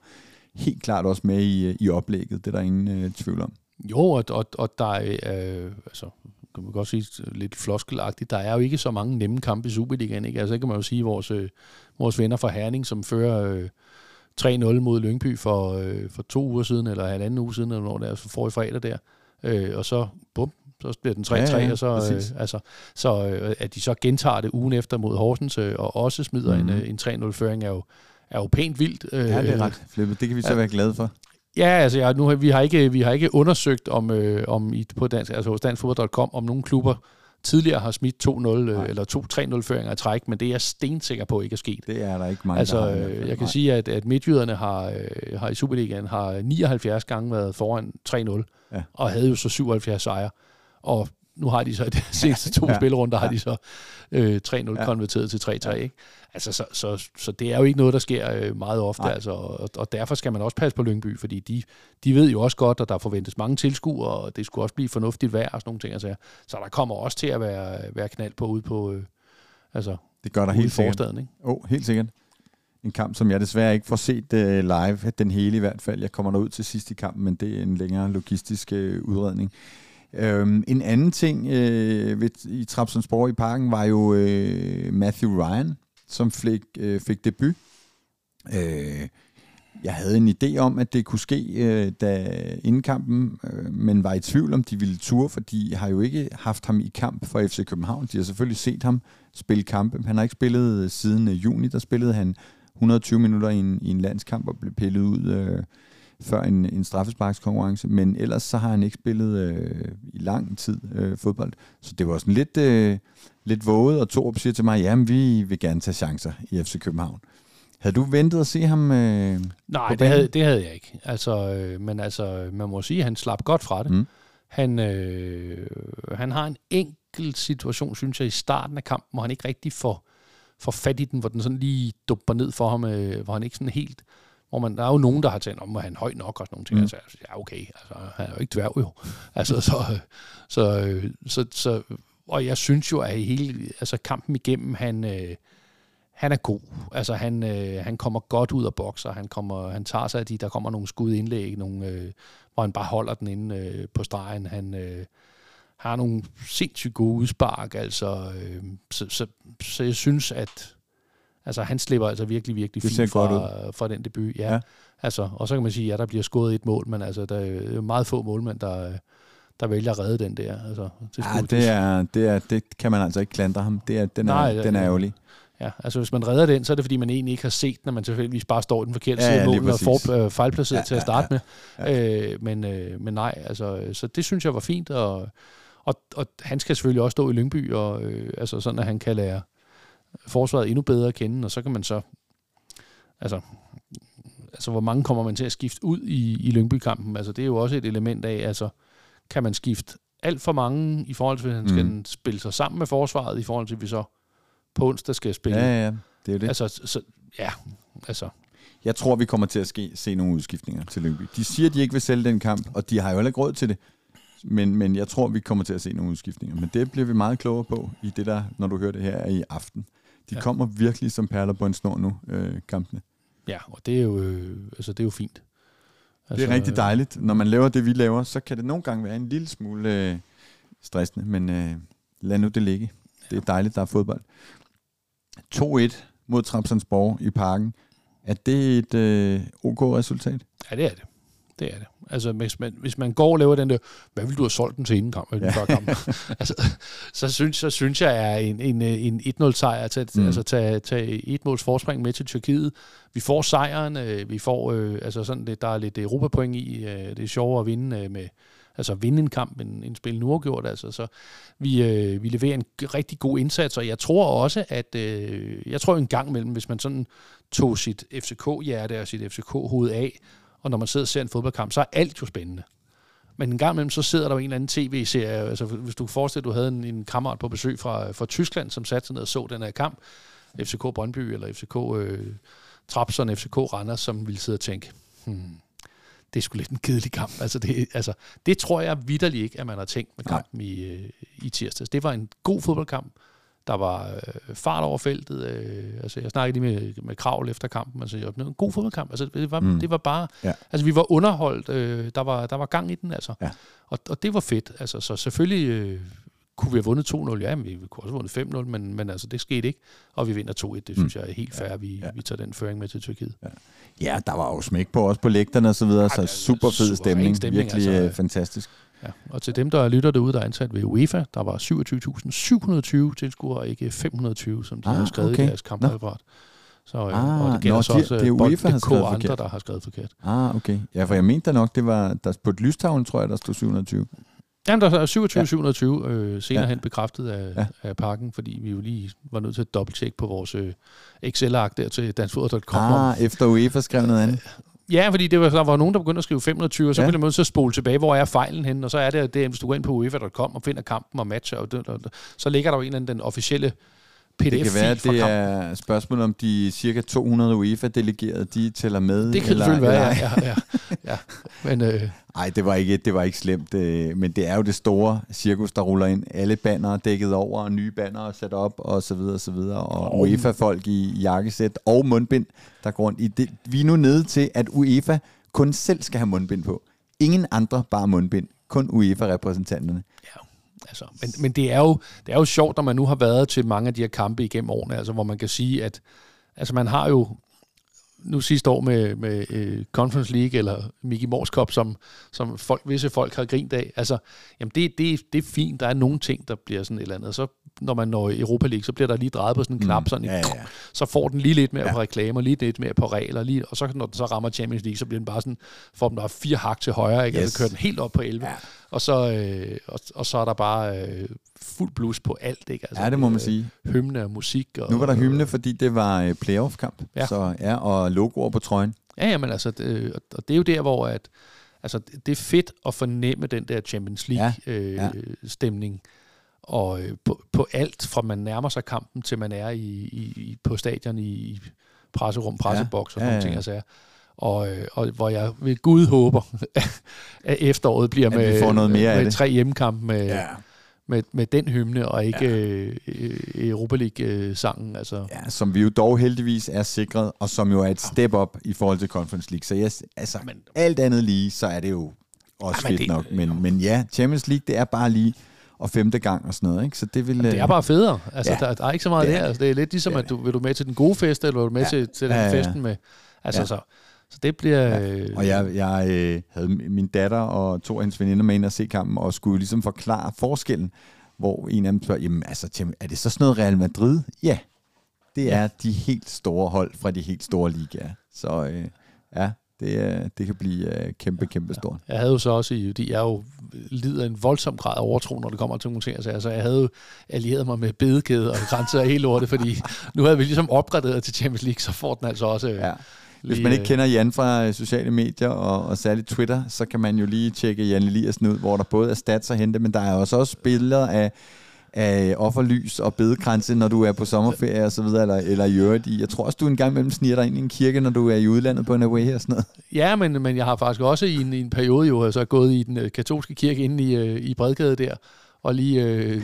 helt klart også med i, øh, i oplægget, det er der ingen øh, tvivl om. Jo, og, og, og der er, øh, altså, kan man godt sige lidt floskelagtigt, der er jo ikke så mange nemme kampe i Superligaen, ikke? Altså, det kan man jo sige, vores, øh, vores venner fra Herning, som fører øh, 3-0 mod Lyngby for, øh, for to uger siden, eller halvanden uge siden, eller når det er, så får i fredag der, øh, og så, bum, så bliver den 3-3, Ja, ja, og så, præcis. øh, altså, så øh, at de så gentager det ugen efter mod Horsens, øh, og også smider Mhm. mm. en, øh, en 3-0-føring, er jo, er jo pænt vildt. Øh, Ja, det er ret flippet. Det kan vi så Ja. være glade for. Ja, altså jeg, nu, har- vi, har ikke, vi har ikke undersøgt om, øh, om i, på dansk, altså hos danskfodbold.com, om nogle klubber tidligere har smidt 2-0 øh, eller 2-3-0-føringer i træk, men det er jeg stensikker på ikke er sket. Det er der ikke mange, Altså, der har. øh, jeg kan Nej. sige, at, at midtjyderne har, øh, har i Superligaen har 79 gange været foran 3-0, Ja. og havde jo så 77 sejre. Og nu har de så i de seneste to Ja. spillerunder, har de så øh, 3-0 Ja. konverteret til 3-3. Ja. Ikke? Altså, så, så, så det er jo ikke noget, der sker øh, meget ofte, Nej. altså, og, og derfor skal man også passe på Lyngby, fordi de, de ved jo også godt, at der forventes mange tilskuere, og det skulle også blive fornuftigt vejr og sådan nogle ting. Altså, så der kommer også til at være, være knald på ude på øh, altså, Det gør der helt sikkert. Ikke? Oh, helt sikkert. En kamp, som jeg desværre ikke får set uh, live, den hele i hvert fald. Jeg kommer derud til sidst i kampen, men det er en længere logistisk uh, udredning. Øhm, en anden ting øh, ved, i Trabzonsborg i parken var jo øh, Matthew Ryan, som fik, øh, fik debut. Øh, jeg havde en idé om, at det kunne ske øh, da inden kampen, øh, men var i tvivl om, de ville ture, for de har jo ikke haft ham i kamp for FC København. De har selvfølgelig set ham spille kampe. Han har ikke spillet øh, siden øh, juni, der spillede han 120 minutter i en, i en landskamp og blev pillet ud øh, før en, en straffesparkskonkurrence, men ellers så har han ikke spillet øh, i lang tid øh, fodbold. Så det var sådan lidt, øh, lidt våget, og Torup siger til mig, jamen vi vil gerne tage chancer i FC København. Havde du ventet at se ham? Øh, Nej, det havde, det havde jeg ikke. Altså, øh, men altså, man må sige, at han slap godt fra det. Mm. Han, øh, han har en enkelt situation, synes jeg, i starten af kampen, hvor han ikke rigtig får, får fat i den, hvor den sådan lige dumper ned for ham, øh, hvor han ikke sådan helt hvor man, der er jo nogen, der har tænkt, om han er høj nok og sådan nogle ting. Mm. Altså, ja, okay, altså, han er jo ikke dværg jo. Altså, så, så, så, så, og jeg synes jo, at hele altså, kampen igennem, han, øh, han er god. Altså, han, øh, han kommer godt ud af bokser. Han, kommer, han tager sig af de, der kommer nogle skud indlæg, nogle, øh, hvor han bare holder den inde øh, på stregen. Han øh, har nogle sindssygt gode udspark. Altså, øh, så, så, så jeg synes, at Altså, han slipper altså virkelig, virkelig fint fra, fra den debut. Ja. ja. Altså, og så kan man sige, ja, der bliver skåret et mål, men altså, der er meget få målmænd, der, der vælger at redde den der. Altså, det, ja, det, er, det, er, det kan man altså ikke klandre ham. Det er, den, Nej, er, den er ærgerlig. Ja, altså hvis man redder den, så er det fordi, man egentlig ikke har set, når man tilfældigvis bare står i den forkerte ja, side af målen og får øh, fejlplaceret ja, til at starte ja, ja, ja. med. Øh, men, øh, men nej, altså, så det synes jeg var fint, og, og, og han skal selvfølgelig også stå i Lyngby, og, øh, altså sådan, at han kan lære, forsvaret endnu bedre at kende, og så kan man så, altså, altså hvor mange kommer man til at skifte ud i, i Lyngby-kampen? Altså det er jo også et element af, altså kan man skifte alt for mange i forhold til, at han skal mm. spille sig sammen med forsvaret, i forhold til, at vi så på onsdag skal spille. Ja, ja, det er jo det. Altså, så, ja, altså. Jeg tror, vi kommer til at ske, se nogle udskiftninger til Lyngby. De siger, at de ikke vil sælge den kamp, og de har jo heller ikke råd til det. Men, men jeg tror, vi kommer til at se nogle udskiftninger. Men det bliver vi meget klogere på i det der, når du hører det her i aften. De ja. kommer virkelig som perler på en snor nu, øh, kampene. Ja, og det er jo, øh, altså, det er jo fint. Altså, det er rigtig dejligt. Når man laver det, vi laver, så kan det nogle gange være en lille smule øh, stressende, men øh, lad nu det ligge. Det er dejligt, der er fodbold. 2-1 mod Trapsandsborg i parken. Er det et øh, OK resultat? Ja, det er det. Det er det. Altså, hvis man, hvis man går og laver den der, hvad vil du have solgt den til inden kamp, ja. før kamp? altså, så, synes, så synes jeg, er en, en, en 1-0-sejr at tage, mm. altså, tage, tage et måls forspring med til Tyrkiet. Vi får sejren, øh, vi får, øh, altså sådan, det, der er lidt Europapoint i, øh, det er sjovere at vinde øh, med, altså vinde en kamp end, end spille nu gjort. Altså. Så vi, øh, vi leverer en rigtig god indsats, og jeg tror også, at øh, jeg tror en gang imellem, hvis man sådan tog sit FCK-hjerte og sit FCK-hoved af, og når man sidder og ser en fodboldkamp, så er alt jo spændende. Men en gang imellem, så sidder der jo en eller anden tv-serie, altså hvis du forestiller, at du havde en, en kammerat på besøg fra, fra Tyskland, som satte sig ned og så den her kamp, FCK Brøndby eller FCK øh, Trapsen, FCK Randers, som ville sidde og tænke, hmm, det er sgu lidt en kedelig kamp. Altså det, altså, det tror jeg vidderligt ikke, at man har tænkt med kampen i, øh, i tirsdags. Det var en god fodboldkamp, der var øh, fart over feltet. Øh, altså, jeg snakkede lige med, med Kravl efter kampen. Altså, var en god fodboldkamp. Altså, det, var, mm. det var bare... Ja. Altså, vi var underholdt. Øh, der, var, der var gang i den, altså. Ja. Og, og det var fedt. Altså, så selvfølgelig øh, kunne vi have vundet 2-0. Ja, men vi kunne også have vundet 5-0, men, men altså, det skete ikke. Og vi vinder 2-1. Det mm. synes jeg er helt fair, at vi, ja. vi tager den føring med til Tyrkiet. Ja. Ja, der var jo smæk på os på lægterne og så videre, ja, så super fed stemning. stemning. Virkelig altså, øh, fantastisk. Ja. Og til dem, der lytter derude, der er ansat ved UEFA, der var 27.720 tilskuere, ikke 520, som de ah, har skrevet okay. i deres kampapparat. Så, øh, ah, og det gælder så også det er UEFA, har skrevet andre, forkert. der har skrevet forkert. Ah, okay. Ja, for jeg mente da nok, det var der, på et lystavlen, tror jeg, der stod 720. Jamen, der er 27, ja. 720 øh, senere ja. hen bekræftet af, ja. af parken, fordi vi jo lige var nødt til at dobbelttjekke på vores øh, Excel-ark der til danskfodbold.com. Ah, efter UEFA skrev noget andet. Ja, fordi det var, der var nogen, der begyndte at skrive 520, og så ja. blev man så spole tilbage, hvor er fejlen henne, og så er det, det hvis du går ind på UEFA.com og finder kampen og matcher, og, det, og, så ligger der jo en eller anden den officielle pdf Det kan være, det er spørgsmål om de cirka 200 UEFA-delegerede, de tæller med. Det kan eller, selvfølgelig være, ja. ja, ja, ja. Men, øh, ej, det var ikke, det var ikke slemt, øh, men det er jo det store cirkus, der ruller ind. Alle banner dækket over, og nye banner sat op, og så videre, og så videre. Og oh. UEFA-folk i jakkesæt og mundbind, der går rundt i det. Vi er nu nede til, at UEFA kun selv skal have mundbind på. Ingen andre bare mundbind. Kun UEFA-repræsentanterne. Ja. Altså, men, men det, er jo, det er jo sjovt, når man nu har været til mange af de her kampe igennem årene, altså, hvor man kan sige, at altså, man har jo nu sidste år med, med uh, Conference League eller Mickey Mors Cup, som, som folk, visse folk har grint af. Altså, jamen det, det, det er fint. Der er nogle ting, der bliver sådan et eller andet. Så når man når Europa League, så bliver der lige drejet på sådan en mm. knap, sådan ja, ja. så får den lige lidt mere ja. på reklamer, lige lidt mere på regler, lige, og så når den så rammer Champions League, så bliver den bare sådan, får den bare fire hak til højre, ikke? Altså, yes. Altså kører den helt op på 11. Ja. Og, så, øh, og, og så er der bare øh, fuld blus på alt, ikke? Altså, ja, det må man øh, sige. Hymne og musik. Og, nu var der hymne, fordi det var øh, playoff-kamp, ja. Så, ja, og logoer på trøjen. Ja, jamen altså, det, og det er jo der, hvor at, altså, det er fedt at fornemme den der Champions League-stemning. Ja, ja. Øh, stemning og øh, på, på alt, fra man nærmer sig kampen, til man er i, i, på stadion i, i presserum, presseboks ja, og sådan ja, ja. ting. Altså, og, øh, og hvor jeg ved Gud håber, at efteråret bliver at med, får noget mere med, med tre hjemmekampe med, ja. med, med den hymne, og ikke ja. øh, Europa League-sangen. Altså. Ja, som vi jo dog heldigvis er sikret, og som jo er et step up i forhold til Conference League. Så jeg, altså, men, alt andet lige, så er det jo også ja, fedt det, nok. Men, men ja, Champions League, det er bare lige og femte gang og sådan noget. Ikke? Så det, vil, det er bare federe. Altså, ja, der, der er ikke så meget det der. Altså, det er lidt ligesom, ja, at du vil du med til den gode fest, eller vil du med ja, til, til den ja, ja. festen med. Altså, ja. så, så det bliver... Ja. Øh, og jeg, jeg øh, havde min datter og to af hendes veninder med ind og se kampen, og skulle ligesom forklare forskellen, hvor en af dem spørger, jamen altså, er det så sådan noget Real Madrid? Ja, det er ja. de helt store hold fra de helt store ligaer. Så øh, ja, det, det kan blive øh, kæmpe, kæmpe stort. Jeg havde jo så også, i, de er jo lider en voldsom grad af overtro, når det kommer til ting. Altså, jeg havde jo allieret mig med bedekæde og grænser af hele lortet, fordi nu havde vi ligesom opgraderet til Champions League, så får den altså også... Ja. Hvis man ikke kender Jan fra øh, sociale medier, og, og særligt Twitter, så kan man jo lige tjekke Jan Eliassen ud, hvor der både er stats at hente, men der er også, også billeder af af offerlys og bedekranse, når du er på sommerferie og så videre, eller, eller i øvrigt. Jeg tror også, du en gang imellem sniger dig ind i en kirke, når du er i udlandet på en away og sådan noget. Ja, men, men jeg har faktisk også i en, i en periode jo så gået i den øh, katolske kirke inde i, øh, i Bredgade der, og lige, øh,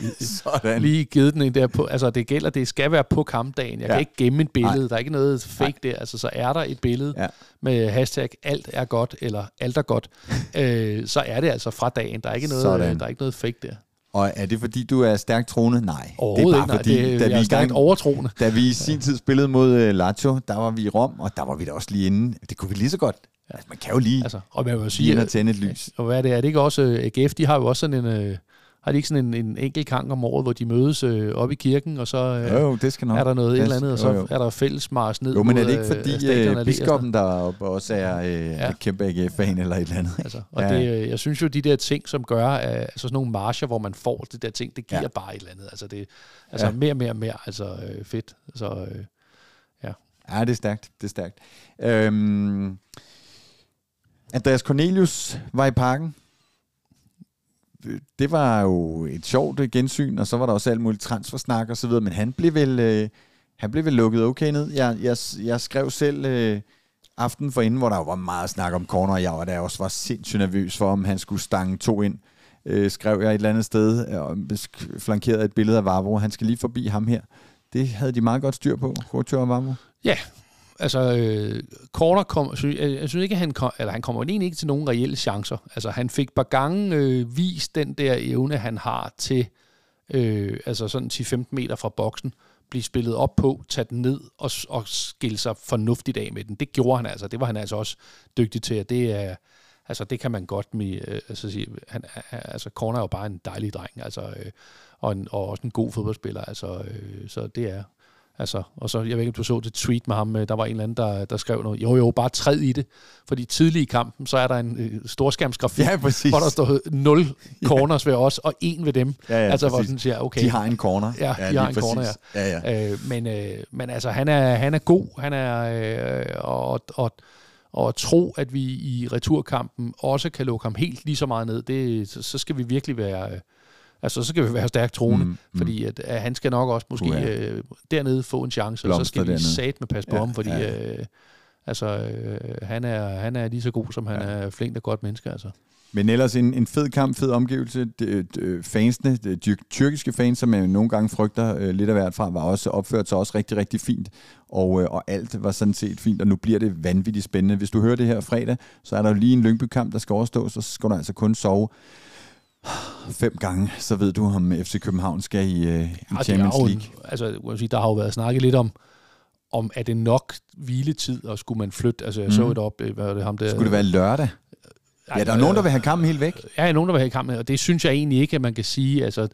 lige givet den en der på. Altså, det gælder, det skal være på kampdagen. Jeg ja. kan ikke gemme et billede. Nej. Der er ikke noget fake Nej. der. Altså, så er der et billede ja. med hashtag alt er godt, eller alt er godt, øh, så er det altså fra dagen. Der er ikke noget, der er ikke noget fake der. Og er det fordi, du er stærkt troende? Nej. Det er bare ikke, fordi, det, da vi er stærkt overtroende. Da vi i sin tid spillede mod uh, Lazio, der var vi i Rom, og der var vi da også lige inde. Det kunne vi lige så godt. Altså, man kan jo lige altså, og man vil sige, at tænde et lys. Og hvad er det? Er det ikke også, AGF, de har jo også sådan en... Uh, har de ikke sådan en, en enkelt gang om året, hvor de mødes øh, op i kirken, og så øh, jo, det skal nok. er der noget det, et eller andet, og så jo, jo. er der fælles mars ned Jo, men er det ikke fordi øh, biskoppen deroppe også er øh, ja. kæmpe AGF-fan eller et eller andet? Altså, og ja. det, jeg synes jo, de der ting, som gør, altså sådan nogle marcher, hvor man får det der ting, det giver ja. bare et eller andet. Altså, det, altså ja. mere, mere, mere altså, øh, fedt. Så, øh, ja. ja, det er stærkt. Det er stærkt. Øhm, Andreas Cornelius var i parken det var jo et sjovt øh, gensyn, og så var der også alt muligt transfersnak og så videre, men han blev vel, øh, han blev vel lukket okay ned. Jeg, jeg, jeg skrev selv øh, aften for inden, hvor der var meget snak om corner, og jeg var der også var sindssygt nervøs for, om han skulle stange to ind. Øh, skrev jeg et eller andet sted, øh, og flankeret et billede af Vavro. Han skal lige forbi ham her. Det havde de meget godt styr på, Rocho og Vavro. Ja, altså, øh, Corner kom, synes, jeg, jeg synes ikke, at han, kom, eller han kommer egentlig ikke til nogen reelle chancer. Altså, han fik par gange øh, vist den der evne, han har til, øh, altså sådan 10-15 meter fra boksen, blive spillet op på, tage den ned og, og skille sig fornuftigt af med den. Det gjorde han altså. Det var han altså også dygtig til, og det er, altså det kan man godt med, øh, altså sige, han, altså Corner er jo bare en dejlig dreng, altså, øh, og, en, og også en god fodboldspiller, altså, øh, så det er, Altså, og så, jeg ved ikke, om du så det tweet med ham, øh, der var en eller anden, der, der skrev noget, jo jo, bare træd i det, fordi tidlig i kampen, så er der en øh, storskærmsgrafik, ja, hvor der står 0 corners ved os, og en ved dem. Ja, ja, altså, hvor sådan siger, okay. De har en corner. Ja, de ja, har en præcis. corner, ja. ja, ja. Øh, men, øh, men altså, han er, han er god, han er, øh, og, og, og at tro, at vi i returkampen også kan lukke ham helt lige så meget ned, det, så, så skal vi virkelig være... Øh, Altså, så skal vi være stærkt troende, mm, mm. fordi at, at han skal nok også måske uh, ja. øh, dernede få en chance, og så skal vi sat med pas på ja, ham, fordi ja. øh, altså, øh, han, er, han er lige så god, som han ja. er flink og godt menneske. Altså. Men ellers en, en fed kamp, fed omgivelse. De, de, fansene, de, de tyrkiske fans, som jeg nogle gange frygter øh, lidt af hvert fra, var også opført sig også rigtig, rigtig fint. Og, øh, og alt var sådan set fint, og nu bliver det vanvittigt spændende. Hvis du hører det her fredag, så er der jo lige en Lyngby-kamp, der skal overstås, og så skal du altså kun sove fem gange, så ved du, om FC København skal i, uh, i ja, Champions League. En, altså, sige, der har jo været snakket lidt om, om er det nok hviletid, og skulle man flytte? Altså, jeg mm. så et op, hvad var det ham der? Skulle det være lørdag? Ja, der er nogen, der vil have kampen helt væk. Ja, der er nogen, der vil have kampen, og det synes jeg egentlig ikke, at man kan sige. Altså,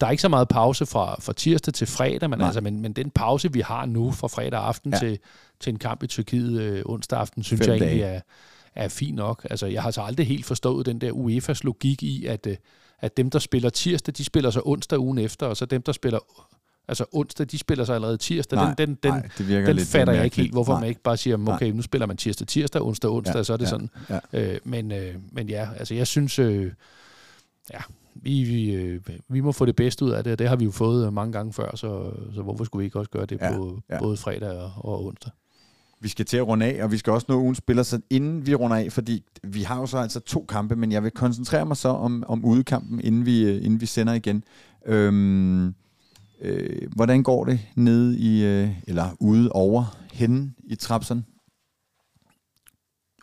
der er ikke så meget pause fra, fra tirsdag til fredag, men, altså, men, men den pause, vi har nu fra fredag aften ja. til, til en kamp i Tyrkiet øh, onsdag aften, synes Fem jeg egentlig er, er fint nok. Altså, jeg har så aldrig helt forstået den der UEFA's logik i, at, øh, at dem, der spiller tirsdag, de spiller så onsdag ugen efter, og så dem, der spiller Altså onsdag, de spiller sig allerede tirsdag. Nej, den den, den, nej, det den lidt fatter jeg ikke helt, hvorfor nej. man ikke bare siger, okay, nu spiller man tirsdag, tirsdag, onsdag, onsdag, ja, så er det ja, sådan. Ja. Øh, men, øh, men ja, altså jeg synes, øh, ja, vi, vi, øh, vi må få det bedste ud af det, og det har vi jo fået mange gange før, så, så hvorfor skulle vi ikke også gøre det ja, på ja. både fredag og, og onsdag? Vi skal til at runde af, og vi skal også nå ugen spiller, så inden vi runder af, fordi vi har jo så altså to kampe, men jeg vil koncentrere mig så om, om udekampen, inden vi, øh, inden vi sender igen. Øhm, øh, hvordan går det nede i, øh, eller ude over, henne i Trapsen?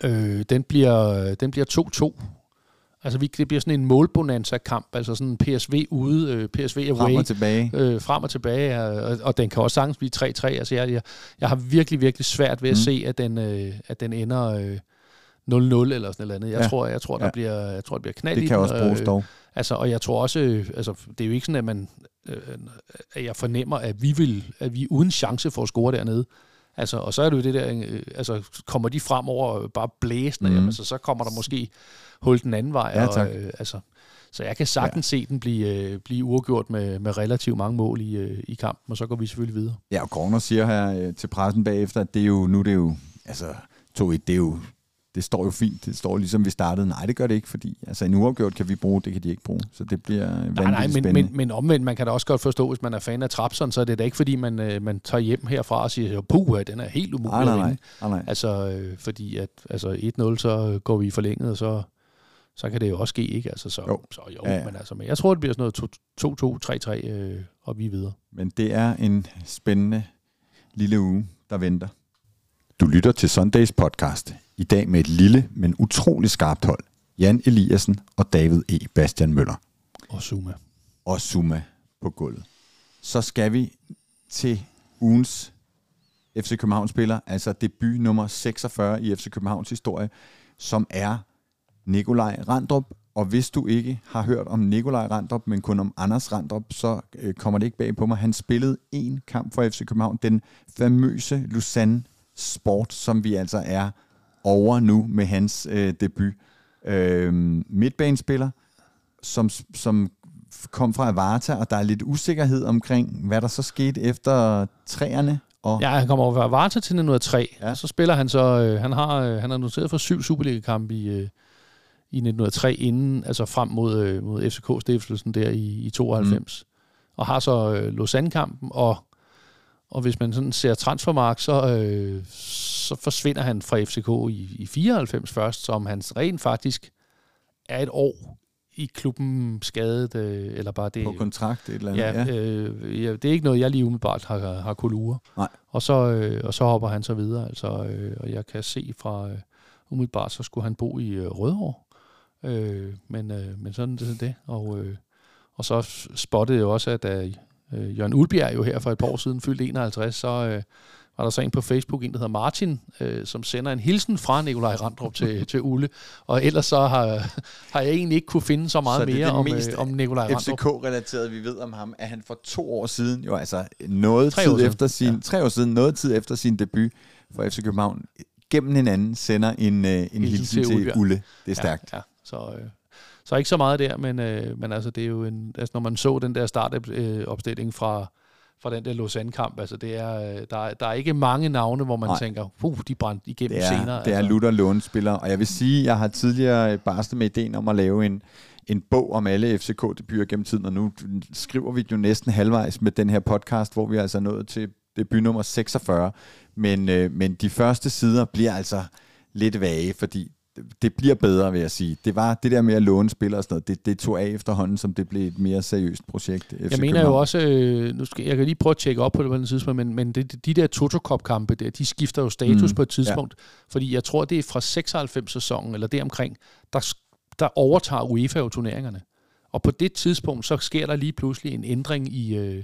Øh, den bliver den bliver 2-2. Altså vi, det bliver sådan en målbonanza-kamp, altså sådan en PSV ude, øh, PSV away. Frem og tilbage. Øh, frem og tilbage, og, og den kan også sagtens blive 3-3. Altså jeg, jeg, jeg har virkelig, virkelig svært ved at mm. se, at den, øh, at den ender øh, 0-0 eller sådan noget andet. Jeg ja. tror, jeg tror, der ja. bliver, jeg tror, det bliver knald Det kan også bruges dog. Altså, og jeg tror også, øh, altså, det er jo ikke sådan, at man, øh, at jeg fornemmer, at vi vil, at vi uden chance for at score dernede. Altså, og så er det jo det der, øh, altså kommer de fremover bare blæsende, mm. jamen, så, så kommer der måske hul den anden vej. Ja, tak. Og, øh, altså, så jeg kan sagtens ja. se den blive, øh, blive uafgjort med, med relativt mange mål i, øh, i kampen, og så går vi selvfølgelig videre. Ja, og Corner siger her øh, til pressen bagefter, at det er jo, nu det er jo, altså 2-1, det er jo det står jo fint. Det står ligesom vi startede. Nej, det gør det ikke, fordi altså, en uafgjort kan vi bruge, det kan de ikke bruge. Så det bliver vanvittigt nej, nej, men, spændende. Men, men omvendt, man kan da også godt forstå, hvis man er fan af Trapson, så er det da ikke, fordi man, øh, man tager hjem herfra og siger, puh, den er helt umulig nej, nej, nej, nej. Altså, øh, fordi at altså 1-0, så går vi forlænget, og så, så kan det jo også ske, ikke? Altså, så, jo. så jo, ja, ja. men altså, men jeg tror, det bliver sådan noget 2-2, 3-3, øh, og vi er videre. Men det er en spændende lille uge, der venter. Du lytter til Sundays podcast. I dag med et lille, men utrolig skarpt hold. Jan Eliassen og David E. Bastian Møller. Og Suma. Og Suma på gulvet. Så skal vi til ugens FC København-spiller, altså debut nummer 46 i FC Københavns historie, som er Nikolaj Randrup. Og hvis du ikke har hørt om Nikolaj Randrup, men kun om Anders Randrup, så øh, kommer det ikke bag på mig. Han spillede en kamp for FC København, den famøse Lausanne Sport, som vi altså er over nu med hans øh, debut. Øh, midtbanespiller, som, som kom fra Avarta, og der er lidt usikkerhed omkring, hvad der så skete efter træerne. Og ja, han kommer over fra Avarta til 1903, ja. og så spiller han så, øh, han har øh, han har noteret for syv Superliga-kampe i, øh, i 1903, inden, altså frem mod, øh, mod FCK-stiftelsen der i, i 92. Mm. Og har så øh, Lausanne-kampen, og, og hvis man sådan ser transfermark, så, øh, så forsvinder han fra FCK i, i 94 først, som han rent faktisk er et år i klubben skadet, øh, eller bare det... På kontrakt et eller andet, ja. ja. Øh, ja det er ikke noget, jeg lige umiddelbart har, har kunnet lure. Nej. Og så, øh, og så hopper han så videre, altså, øh, og jeg kan se fra... Øh, umiddelbart, så skulle han bo i øh, Rødovre. Øh, men, øh, men sådan det er det. Og, øh, og så spottede jeg også, at da øh, Jørgen Ulbjerg jo her for et par år siden fyldte 51, så... Øh, var der så en på Facebook, en der hedder Martin, øh, som sender en hilsen fra Nikolaj Randrup til, til Ulle. Og ellers så har, har jeg egentlig ikke kunne finde så meget så mere det om, øh, om Nikolaj Randrup. FCK-relateret, vi ved om ham, at han for to år siden, jo altså noget tre tid siden. efter sin, ja. tre år siden, noget tid efter sin debut for FC København, gennem hinanden sender en, øh, en hilsen, hilsen til, til Ulle. Det er stærkt. Ja, ja. Så, øh, så ikke så meget der, men, øh, men altså, det er jo en, altså, når man så den der startopstilling fra fra den der Lausanne-kamp. Altså, det er, øh, der, er, der er ikke mange navne, hvor man Nej. tænker, puh, de brændte igennem det er, senere. Det er altså. Luther Lundspiller, og jeg vil sige, jeg har tidligere barstet med ideen om at lave en, en bog om alle FCK-debuter gennem tiden, og nu skriver vi jo næsten halvvejs med den her podcast, hvor vi er altså nået til debut nummer 46. Men, øh, men de første sider bliver altså lidt vage, fordi det bliver bedre, vil jeg sige. Det var det der med at låne spillere og sådan noget, det, det tog af efterhånden, som det blev et mere seriøst projekt. FC jeg mener København. jo også, øh, nu skal, jeg kan lige prøve at tjekke op på det på den tidspunkt, men, men det, de der Toto-Cup-kampe der, de skifter jo status mm, på et tidspunkt, ja. fordi jeg tror, det er fra 96-sæsonen, eller det omkring, der, der overtager UEFA jo turneringerne. Og på det tidspunkt, så sker der lige pludselig en ændring i, øh,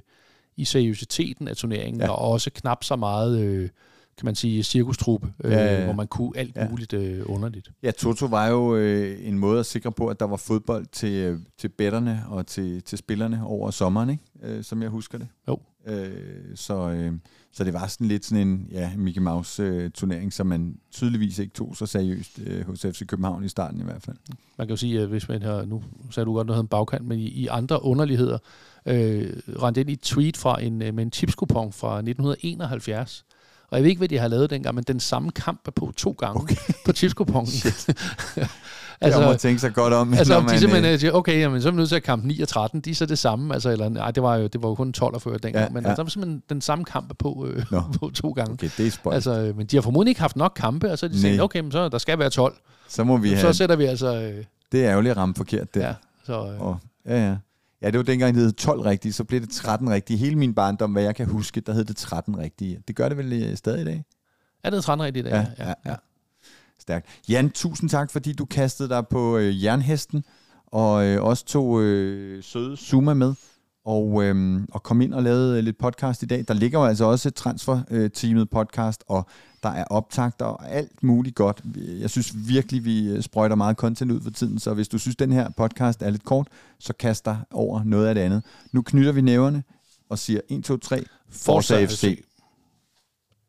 i seriøsiteten af turneringen, ja. og også knap så meget... Øh, kan man sige, cirkustruppe, øh, ja, ja, hvor man kunne alt ja. muligt øh, underligt. Ja, Toto var jo øh, en måde at sikre på, at der var fodbold til, øh, til bætterne og til, til spillerne over sommeren, ikke? Øh, som jeg husker det. Jo. Øh, så, øh, så det var sådan lidt sådan en ja, Mickey Mouse-turnering, øh, som man tydeligvis ikke tog så seriøst øh, hos FC København i starten i hvert fald. Man kan jo sige, at hvis man har, nu sagde du godt noget en bagkant, men i, i andre underligheder, øh, rendte ind i et tweet fra en, øh, med en tipskupon fra 1971, Og jeg ved ikke, hvad de har lavet dengang, men den samme kamp er på to gange okay. på tipskupongen. altså, jeg må tænke sig godt om. Altså, om de simpelthen øh, siger, okay, jamen, så er vi nødt til at kamp 9 og 13, de er så det samme. Altså, eller, nej, det var jo, det var jo kun 12 og før dengang, ja, men ja. Altså, der var simpelthen den samme kamp på, øh, på to gange. Okay, det er spøjt. Altså, øh, men de har formodentlig ikke haft nok kampe, og så har de sagt, okay, men så der skal være 12. Så må vi så have... Så sætter vi altså... Øh, det er ærgerligt at ramme forkert, det. Ja, så... Øh, og, ja, ja. Ja, det var dengang, det hed 12 rigtige, så blev det 13 rigtige. Hele min barndom, hvad jeg kan huske, der hed det 13 rigtige. Det gør det vel øh, stadig i dag? Er det 13 rigtige i dag? Ja, ja, ja. ja. Stærkt. Jan, tusind tak, fordi du kastede dig på øh, jernhesten, og øh, også tog øh, søde Zuma med, og, øh, og kom ind og lavede lidt podcast i dag. Der ligger jo altså også et transfer-teamet podcast, og der er optagter og alt muligt godt. Jeg synes virkelig, vi øh, sprøjter meget content ud for tiden, så hvis du synes, den her podcast er lidt kort, så kast dig over noget af det andet. Nu knytter vi næverne og siger 1, 2, 3, Forza FC.